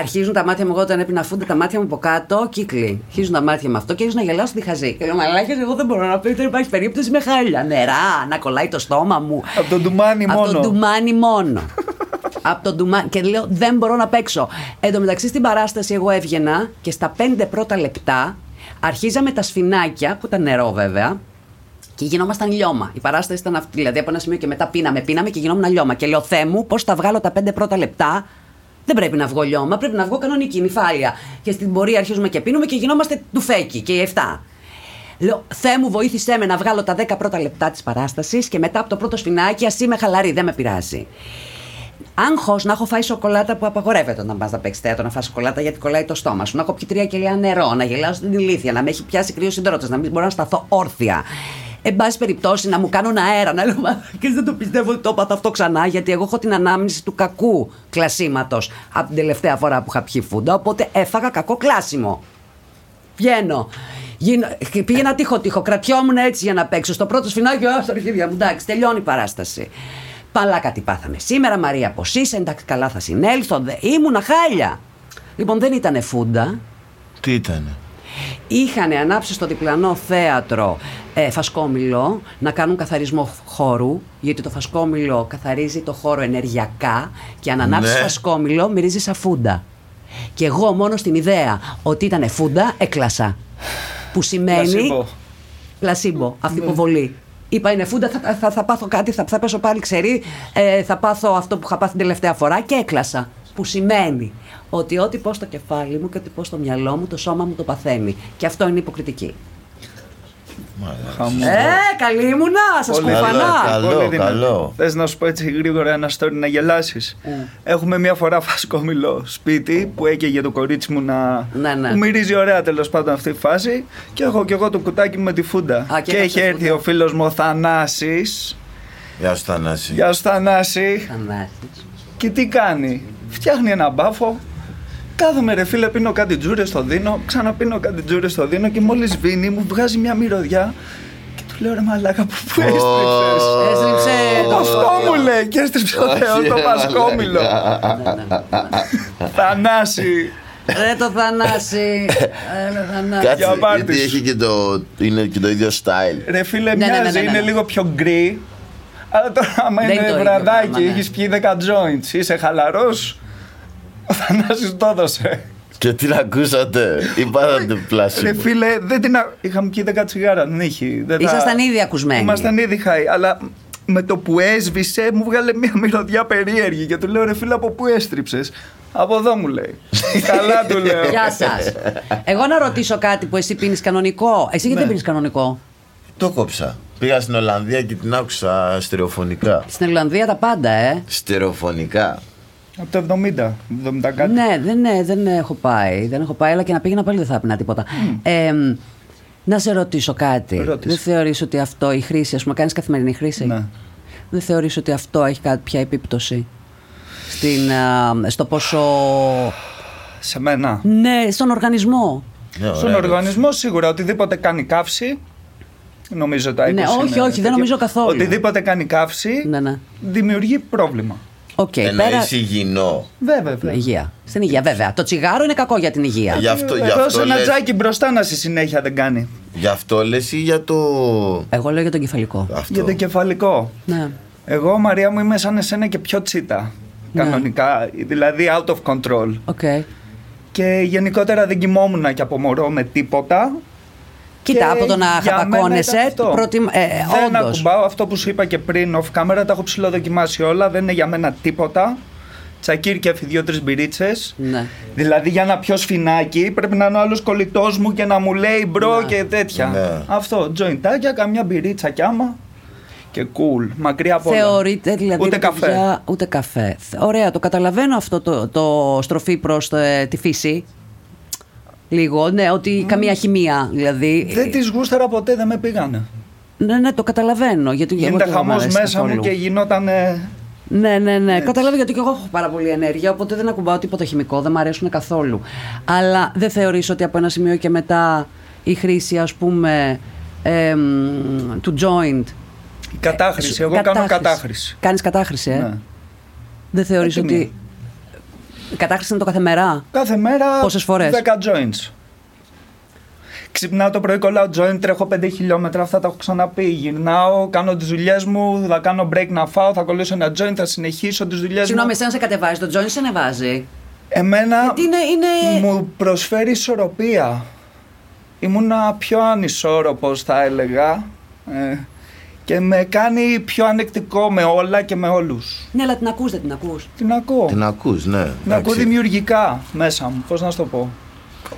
Speaker 1: Αρχίζουν τα μάτια μου, εγώ όταν έπεινα φούντα, τα μάτια μου από κάτω, κύκλοι. Αρχίζουν τα μάτια μου αυτό και αρχίζω να γελάω στη διχαζή. Και λέω Μαλάκια, εγώ δεν μπορώ να πει, δεν υπάρχει περίπτωση με χάλια. Νερά, να κολλάει το στόμα μου.
Speaker 3: Από τον ντουμάνι
Speaker 1: Από
Speaker 3: μόνο.
Speaker 1: το ντουμάνι μόνο. Από το ντουμάνι. Και λέω δεν μπορώ να παίξω. Εν τω μεταξύ στην παράσταση εγώ έβγαινα και στα πέντε πρώτα λεπτά αρχίζαμε τα σφινάκια, που ήταν νερό βέβαια, και γινόμασταν λιώμα. Η παράσταση ήταν αυτή. Δηλαδή από ένα σημείο και μετά πίναμε, πίναμε και γινόμουν λιώμα. Και λέω Θεέ μου, πώς θα βγάλω τα πέντε πρώτα λεπτά; Δεν πρέπει να βγω λιώμα, πρέπει να βγω κανονική νυφάλια. Και στην πορεία αρχίζουμε και πίνουμε και γινόμαστε τουφέκι και οι 7. Λέω, Θεέ μου, βοήθησέ με να βγάλω τα 10 πρώτα λεπτά της παράστασης και μετά από το πρώτο σφινάκι, ας είμαι χαλαρή, δεν με πειράζει. Άγχος να έχω φάει σοκολάτα που απαγορεύεται όταν πας να παίξεις θέατρο να φας σοκολάτα γιατί κολλάει το στόμα σου. Να έχω πιει τρία κελιά νερό, να γελάω στην ηλίθεια, να με έχει πιάσει κρύος συντρότα, να μην μπορώ να σταθώ όρθια. Εν πάση περιπτώσει, να μου κάνουν αέρα. Να λέω και δεν το πιστεύω ότι το έπαθα αυτό ξανά, γιατί εγώ έχω την ανάμνηση του κακού κλασίματος από την τελευταία φορά που είχα πιει φούντα. Οπότε έφαγα κακό κλάσιμο. Βγαίνω. Γίνω, πήγαινα τείχο τείχο, κρατιόμουν έτσι για να παίξω. Στο πρώτο σφινάκι, α, στα αρχίδια μου, εντάξει, τελειώνει η παράσταση. Παλά κάτι πάθαμε σήμερα, Μαρία, πώ είσαι, εντάξει, καλά θα συνέλθω. Δε... Ήμουνα χάλια. Λοιπόν, δεν ήταν φούντα.
Speaker 2: Τι ήτανε;
Speaker 1: Είχαν ανάψει στο διπλανό θέατρο ε, φασκόμηλο να κάνουν καθαρισμό χώρου, γιατί το φασκόμηλο καθαρίζει το χώρο ενεργειακά και αν ανάψεις
Speaker 2: Ναι.
Speaker 1: φασκόμηλο μυρίζεις σαν φούντα. Και εγώ μόνος στην ιδέα ότι ήταν φούντα έκλασα. Που σημαίνει.
Speaker 3: Πλασίμπο.
Speaker 1: Πλασίμπο, αυτοποβολή. Είπα είναι φούντα, θα, θα, θα πάθω κάτι, θα, θα πέσω πάλι ξερή, ε, θα πάθω αυτό που είχα πάθει την τελευταία φορά και έκλασα. Που σημαίνει ότι ό,τι πω στο κεφάλι μου και ό,τι πω στο μυαλό μου, το σώμα μου το παθαίνει. Και αυτό είναι υποκριτική.
Speaker 3: Χαμός.
Speaker 1: Ε, καλή ήμουνα, σας
Speaker 3: Πολύ
Speaker 1: κουφανά.
Speaker 2: Καλό,
Speaker 3: Πολύ δυνατό.
Speaker 2: καλό.
Speaker 3: Θες να σου πω έτσι γρήγορα ένα story να γελάσεις; Έχουμε μία φορά φασκόμηλο σπίτι που έκαιγε το κορίτσι μου να.
Speaker 1: Ναι, ναι.
Speaker 3: που μυρίζει ωραία τέλος πάντων αυτή η φάση. Και έχω και εγώ το κουτάκι μου με τη φούντα.
Speaker 1: Α, και
Speaker 3: και
Speaker 1: έκαψε
Speaker 3: έχει έρθει
Speaker 1: φούντα.
Speaker 3: ο φίλος μου ο Θανάσης.
Speaker 2: Γεια σου Θανάση.
Speaker 3: Γεια σου Θανάση.
Speaker 1: Θανάσης.
Speaker 3: Και τι κάνει; Φτιάχνει ένα μπάφο. Κάθομαι ρε φίλε, πίνω κάτι τζούρε στο δίνω. Ξαναπίνω κάτι τζούρε στο δίνω και μόλις σβήνει μου βγάζει μια μυρωδιά. Και του λέω ρε μαλάκα που πού έστριψες.
Speaker 1: Έστριψε το-
Speaker 3: Αυτό μου λέει και έστριψε ο Θεός το πασκόμηλο. Θανάση.
Speaker 1: Ρε το Θανάση. Ρε Θανάση.
Speaker 2: Κάτσε,
Speaker 3: Για πάρτι
Speaker 2: γιατί
Speaker 3: σου.
Speaker 2: έχει και το, είναι και το ίδιο style.
Speaker 3: Ρε φίλε,
Speaker 1: Ναι, ναι, ναι,
Speaker 3: μοιάζει,
Speaker 1: ναι, ναι.
Speaker 3: είναι λίγο πιο γκρι. Αλλά τώρα άμα
Speaker 1: Δεν είναι το
Speaker 3: είναι
Speaker 1: ίδιο
Speaker 3: βραδάκι,
Speaker 1: πράγμα, ναι.
Speaker 3: έχεις πιει 10 joints, είσαι χαλαρός. Ο Θανάσης το έδωσε.
Speaker 2: Και τι να ακούσατε, ή πάθατε
Speaker 3: Ρε
Speaker 2: πλάσιμο.
Speaker 3: φίλε, δεν την. α- Είχαμε πιει 10 τσιγάρα, δεν είχε. δεν τα-
Speaker 1: Ήσασταν ήδη ακουσμένοι.
Speaker 3: Ήμασταν ήδη χάι, αλλά με το που έσβησε μου βγάλε μια μυρωδιά περίεργη και του λέω ρε φίλε από πού έστριψες; Από εδώ μου λέει. Καλά του λέω.
Speaker 1: Γεια σας. Εγώ να ρωτήσω κάτι που εσύ πίνεις κανονικό. Εσύ γιατί δεν πίνεις κανονικό;
Speaker 2: Το κόψα. Πήγα στην Ολλανδία και την άκουσα στερεοφωνικά.
Speaker 1: Στην Ιρλανδία τα πάντα, ε.
Speaker 2: Στερεοφωνικά.
Speaker 3: Από το 70, 70 κάτι.
Speaker 1: Ναι, δεν, ναι, δεν έχω πάει. Δεν έχω πάει, αλλά και να πήγαινα πάλι δεν θα έπαιρνα τίποτα. Ε, να σε ρωτήσω κάτι.
Speaker 3: Ρώτησε.
Speaker 1: Δεν θεωρείς ότι αυτό, η χρήση, ας πούμε, κάνεις καθημερινή χρήση;
Speaker 3: Ναι.
Speaker 1: Δεν θεωρείς ότι αυτό έχει κάποια επίπτωση στην, α, στο πόσο.
Speaker 3: Σε μένα.
Speaker 1: Ναι, στον οργανισμό.
Speaker 2: Ναι, ωραία,
Speaker 3: Στον
Speaker 2: ρε.
Speaker 3: οργανισμό σίγουρα οτιδήποτε κάνει καύση. Νομίζω τα 20
Speaker 1: Ναι, όχι,
Speaker 3: είναι
Speaker 1: όχι, δεν
Speaker 3: τέτοιο.
Speaker 1: νομίζω καθόλου.
Speaker 3: Οτιδήποτε κάνει καύση
Speaker 1: Ναι, ναι.
Speaker 3: δημιουργεί πρόβλημα.
Speaker 1: Οκ,
Speaker 2: Εννοείς
Speaker 1: πέρα.
Speaker 2: υγιεινό.
Speaker 3: Βέβαια,
Speaker 1: Ναι,
Speaker 3: βέβαια.
Speaker 1: Υγεία. Στην υγεία, βέβαια. Το τσιγάρο είναι κακό για την υγεία.
Speaker 2: Γι' αυτό, γι'
Speaker 3: Εδώ
Speaker 2: αυτό,
Speaker 3: ένα
Speaker 2: λες,
Speaker 3: τζάκι μπροστά να στη συνέχεια δεν κάνει.
Speaker 2: γι' αυτό λες ή για το...
Speaker 1: Εγώ λέω για τον κεφαλικό.
Speaker 2: Αυτό.
Speaker 3: Για το κεφαλικό.
Speaker 1: Ναι.
Speaker 3: Εγώ, Μαρία μου, είμαι σαν εσένα και πιο τσίτα.
Speaker 1: Ναι.
Speaker 3: Κανονικά. Δηλαδή out of control.
Speaker 1: Οκ.
Speaker 3: Και γενικότερα δεν κοιμόμουν και από μωρό με τίποτα.
Speaker 1: Κοίτα,
Speaker 3: Και
Speaker 1: από το να
Speaker 3: για μένα
Speaker 1: χαπακώνεσαι,
Speaker 3: ήταν αυτό.
Speaker 1: προτιμ... ε,
Speaker 3: δεν
Speaker 1: όντως.
Speaker 3: ακουμπάω αυτό που σου είπα και πριν off camera, τα έχω ψιλοδοκιμάσει όλα, δεν είναι για μένα τίποτα. Τσακίρ κέφι δύο-τρεις μπυρίτσες.
Speaker 1: Ναι.
Speaker 3: Δηλαδή για να πιω σφινάκι πρέπει να είναι ο άλλος κολλητός μου και να μου λέει bro
Speaker 1: Ναι.
Speaker 3: και τέτοια.
Speaker 2: Ναι.
Speaker 3: Αυτό, τζοϊντάκια, καμιά μπυρίτσα κι άμα. Και cool, μακριά από όλα.
Speaker 1: Θεωρείτε δηλαδή.
Speaker 3: Ούτε
Speaker 1: ρε
Speaker 3: καφέ.
Speaker 1: παιδιά, ούτε καφέ. Θε- Ωραία, το καταλαβαίνω αυτό το, το στροφή προς τη φύση. Λίγο, ναι, ότι καμία χημεία δηλαδή.
Speaker 3: Δεν τις γούσταρα ποτέ, δεν με πήγανε.
Speaker 1: Ναι, ναι, το καταλαβαίνω. Γιατί εγώ
Speaker 3: Γίνεται
Speaker 1: και εγώ μ'
Speaker 3: χαμός
Speaker 1: αρέσει
Speaker 3: μέσα μου
Speaker 1: καθόλου.
Speaker 3: και γινόταν.
Speaker 1: Ναι, ναι, ναι. Καταλαβαίνω γιατί και εγώ έχω πάρα πολύ ενέργεια, οπότε δεν ακουμπάω τίποτα χημικό, δεν μου αρέσουν καθόλου. Αλλά δεν θεωρείς ότι από ένα σημείο και μετά η χρήση, ας πούμε, εμ, του joint.
Speaker 3: Η κατάχρηση. Εγώ κάνω κατάχρηση.
Speaker 1: Κάνεις κατάχρηση, ε;
Speaker 3: Ναι.
Speaker 1: Δεν θεωρείς
Speaker 3: Έτοιμη.
Speaker 1: ότι. Η κατάχρηση είναι το κάθε μέρα;
Speaker 3: Κάθε μέρα.
Speaker 1: Πόσες φορές;
Speaker 3: 10 joints. Ξυπνάω το πρωί, κολλάω joint, τρέχω 5 χιλιόμετρα, αυτά τα έχω ξαναπεί. Γυρνάω, κάνω τις δουλειές μου, θα κάνω break να φάω, θα κολλήσω ένα joint, θα συνεχίσω τις δουλειές μου.
Speaker 1: Συγγνώμη, εσένα σε κατεβάζει, το joint σε ανεβάζει;
Speaker 3: Εμένα
Speaker 1: Γιατί είναι. είναι...
Speaker 3: μου προσφέρει ισορροπία. Ήμουνα πιο ανισόρροπος θα έλεγα ε, και με κάνει πιο ανεκτικό με όλα και με όλους.
Speaker 1: Ναι, αλλά την ακούς, δεν την ακούς.
Speaker 3: Την ακούω.
Speaker 2: Την ακούς, ναι.
Speaker 3: Την ακούω δημιουργικά μέσα μου, πώς να σου το πω.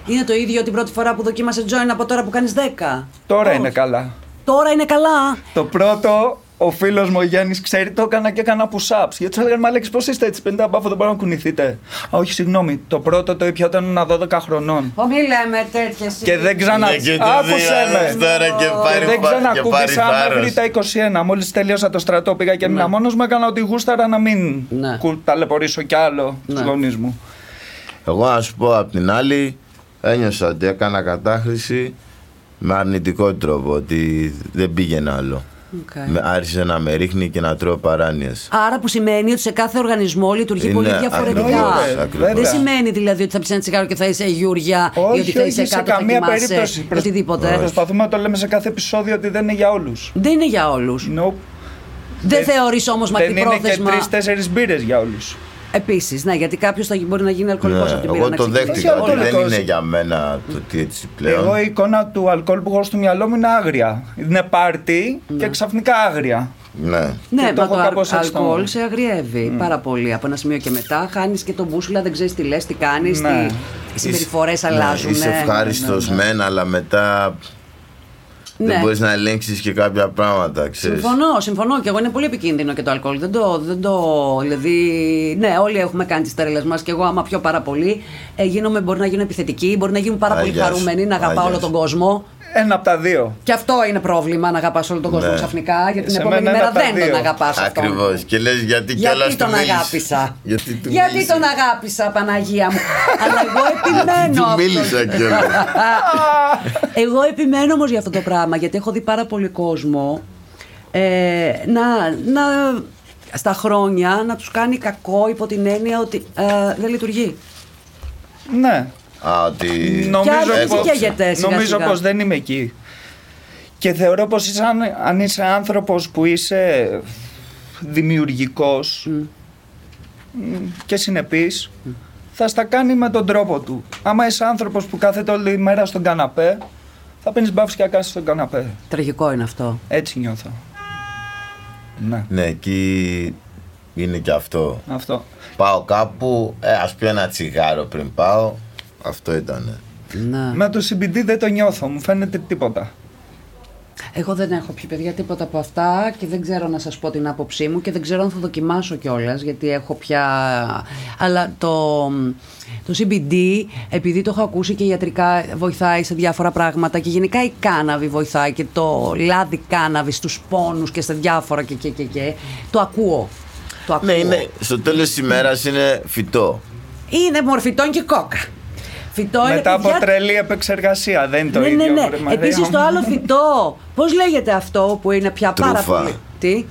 Speaker 1: Είναι το ίδιο την πρώτη φορά που δοκίμασε joint από τώρα που κάνεις 10.
Speaker 3: Τώρα
Speaker 1: Όχι.
Speaker 3: είναι καλά.
Speaker 1: Τώρα είναι καλά.
Speaker 3: Το πρώτο ο φίλος μου ο Γιάννης ξέρει, το έκανα και έκανα push-ups. Γιατί τους έλεγαν Μαλέξη, πώς είστε έτσι, 50 μπάφο δεν μπορώ να κουνηθείτε. Α, όχι, συγγνώμη. Το πρώτο το ήπια όταν ήμουν 12 χρονών.
Speaker 1: Ω, μη λέμε τέτοιε.
Speaker 3: Και δεν ξανα.
Speaker 2: Ναι, και το
Speaker 3: Άκουσε
Speaker 2: δύο άλλος
Speaker 3: με.
Speaker 2: τώρα και
Speaker 3: Και
Speaker 2: πάρει
Speaker 3: δεν
Speaker 2: πα- και πάρει
Speaker 3: ξανακούμπησα μέχρι
Speaker 2: θάρρος.
Speaker 3: τα 21. Μόλις τελείωσα το στρατό, πήγα και έμεινα μόνος μου. Έκανα ότι γούσταρα να μην
Speaker 1: Ναι.
Speaker 3: κου- ταλαιπωρήσω κι άλλο
Speaker 1: Ναι.
Speaker 3: τους γονείς μου.
Speaker 2: Εγώ να σου πω απ' την άλλη, ένιωσα ότι έκανα κατάχρηση με αρνητικό τρόπο, ότι δεν πήγαινε άλλο.
Speaker 1: Οκ.
Speaker 2: Με άρχισε να με ρίχνει και να τρώω παράνοιες.
Speaker 1: Άρα που σημαίνει ότι σε κάθε οργανισμό λειτουργεί
Speaker 2: Είναι
Speaker 1: πολύ διαφορετικά.
Speaker 2: ακριβώς, ακριβώς.
Speaker 1: Δεν σημαίνει δηλαδή ότι θα πιει ένα τσιγάρο και θα είσαι γιούρια ή
Speaker 3: Όχι,
Speaker 1: ότι θα είσαι
Speaker 3: όχι, σε
Speaker 1: κάτω θα
Speaker 3: καμία
Speaker 1: κοιμάσαι,
Speaker 3: περίπτωση. Προσ-
Speaker 1: Οτιδήποτε.
Speaker 3: Προσπαθούμε να το λέμε σε κάθε επεισόδιο ότι δεν είναι για όλους.
Speaker 1: Δεν είναι για όλους.
Speaker 3: Nope.
Speaker 1: Δεν θεωρείς όμως
Speaker 3: Δεν είναι και
Speaker 1: μακρυπρόθεσμα.
Speaker 3: τρει-τέσσερι μπύρες για όλους.
Speaker 1: Επίσης, ναι, γιατί κάποιος μπορεί να γίνει αλκοολικός
Speaker 2: Ναι,
Speaker 1: από την πείρα.
Speaker 2: εγώ
Speaker 1: να
Speaker 2: το
Speaker 1: ξεκινήσει.
Speaker 2: δέχτηκα
Speaker 3: Όχι
Speaker 2: ότι δεν
Speaker 3: αλκοολικός.
Speaker 2: είναι για μένα το τι έτσι πλέον.
Speaker 3: Εγώ η εικόνα του αλκοόλ που έχω στο μυαλό μου είναι άγρια. Είναι πάρτι και ξαφνικά άγρια.
Speaker 2: Ναι.
Speaker 1: Ναι,
Speaker 3: Και το
Speaker 1: μα
Speaker 3: έχω
Speaker 1: το
Speaker 3: κάπως
Speaker 1: αλ-
Speaker 3: έτσι στο
Speaker 1: αλκοόλ
Speaker 3: νου.
Speaker 1: σε αγριεύει πάρα πολύ. Από ένα σημείο και μετά χάνεις και τον μπούσουλα, δεν ξέρεις τι λες, τι κάνεις,
Speaker 3: Ναι.
Speaker 1: τι συμπεριφορέ
Speaker 2: Είσαι-
Speaker 1: αλλάζουν.
Speaker 2: Ναι, είσαι ευχάριστος μεν, αλλά μετά
Speaker 1: Ναι.
Speaker 2: δεν μπορείς να ελέγξεις και κάποια πράγματα, ξέρεις.
Speaker 1: Συμφωνώ, συμφωνώ και εγώ είναι πολύ επικίνδυνο και το αλκοόλ. Δεν το, δεν το, δηλαδή, ναι, όλοι έχουμε κάνει τις τρέλες μας και εγώ, άμα πιω πάρα πολύ, ε, γίνομαι, μπορεί να γίνω επιθετική, μπορεί να γίνω πάρα πολύ
Speaker 2: Αγιάς σου.
Speaker 1: χαρούμενη, να αγαπάω
Speaker 2: Αγιά
Speaker 1: όλο
Speaker 2: σου.
Speaker 1: τον κόσμο.
Speaker 3: Ένα από τα δύο.
Speaker 1: Και αυτό είναι πρόβλημα να αγαπάς όλο τον κόσμο
Speaker 2: Ναι.
Speaker 1: ξαφνικά, γιατί την
Speaker 3: Σε
Speaker 1: επόμενη
Speaker 3: μένα
Speaker 1: μέρα
Speaker 3: ένα από τα
Speaker 1: δεν τον
Speaker 3: δύο.
Speaker 1: αγαπάς αυτό.
Speaker 2: Ακριβώς. Και λες γιατί κιόλας
Speaker 1: Γιατί τον αγάπησα;
Speaker 2: Γιατί, του
Speaker 1: Γιατί
Speaker 2: μίλησα.
Speaker 1: τον αγάπησα, Παναγία μου; Αλλά εγώ επιμένω.
Speaker 2: Του
Speaker 1: αυτό.
Speaker 2: μίλησα κιόλας.
Speaker 1: Εγώ επιμένω όμως για αυτό το πράγμα, γιατί έχω δει πάρα πολύ κόσμο ε, να, να, στα χρόνια να τους κάνει κακό υπό την έννοια ότι ε, δεν λειτουργεί.
Speaker 3: Ναι.
Speaker 2: Α, ότι.
Speaker 3: Νομίζω
Speaker 1: άρχισε
Speaker 3: πως,
Speaker 1: και καίγεται σιγά
Speaker 3: νομίζω
Speaker 1: σιγά.
Speaker 3: πως δεν είμαι εκεί. Και θεωρώ πως είσαι, αν, αν είσαι άνθρωπος που είσαι δημιουργικός μ, και συνεπής, θα στα κάνει με τον τρόπο του. Άμα είσαι άνθρωπος που κάθεται όλη μέρα στον καναπέ, θα πίνεις μπάφους και να κάθεσαι στον καναπέ.
Speaker 1: Τραγικό είναι αυτό.
Speaker 3: Έτσι νιώθω. Ναι,
Speaker 2: Ναι, εκεί είναι και αυτό.
Speaker 3: αυτό.
Speaker 2: Πάω κάπου, ε, ας πιω ένα τσιγάρο πριν πάω. Αυτό ήταν.
Speaker 1: Να.
Speaker 3: Με το CBD δεν το νιώθω, μου φαίνεται τίποτα.
Speaker 1: Εγώ δεν έχω πιει παιδιά τίποτα από αυτά και δεν ξέρω να σας πω την άποψή μου και δεν ξέρω αν θα δοκιμάσω κιόλας γιατί έχω πια... Αλλά το, το CBD, επειδή το έχω ακούσει και ιατρικά βοηθάει σε διάφορα πράγματα και γενικά η κάναβη βοηθάει και το λάδι κάναβης στους πόνους και σε διάφορα και και και, και το ακούω. Το ακούω.
Speaker 2: Ναι, είναι, στο τέλος της ημέρας είναι φυτό.
Speaker 1: Είναι μορφητόν και κόκα. Φυτό είναι
Speaker 3: Μετά από
Speaker 1: παιδιά,
Speaker 3: τρελή επεξεργασία, δεν είναι το
Speaker 1: ναι,
Speaker 3: ίδιο.
Speaker 1: ναι, ναι.
Speaker 3: βρε Μαρία
Speaker 1: Επίσης
Speaker 3: μου.
Speaker 1: το άλλο φυτό, πώς λέγεται αυτό που είναι πια πάρα
Speaker 2: Τρούφα.
Speaker 1: πολύ... Τι;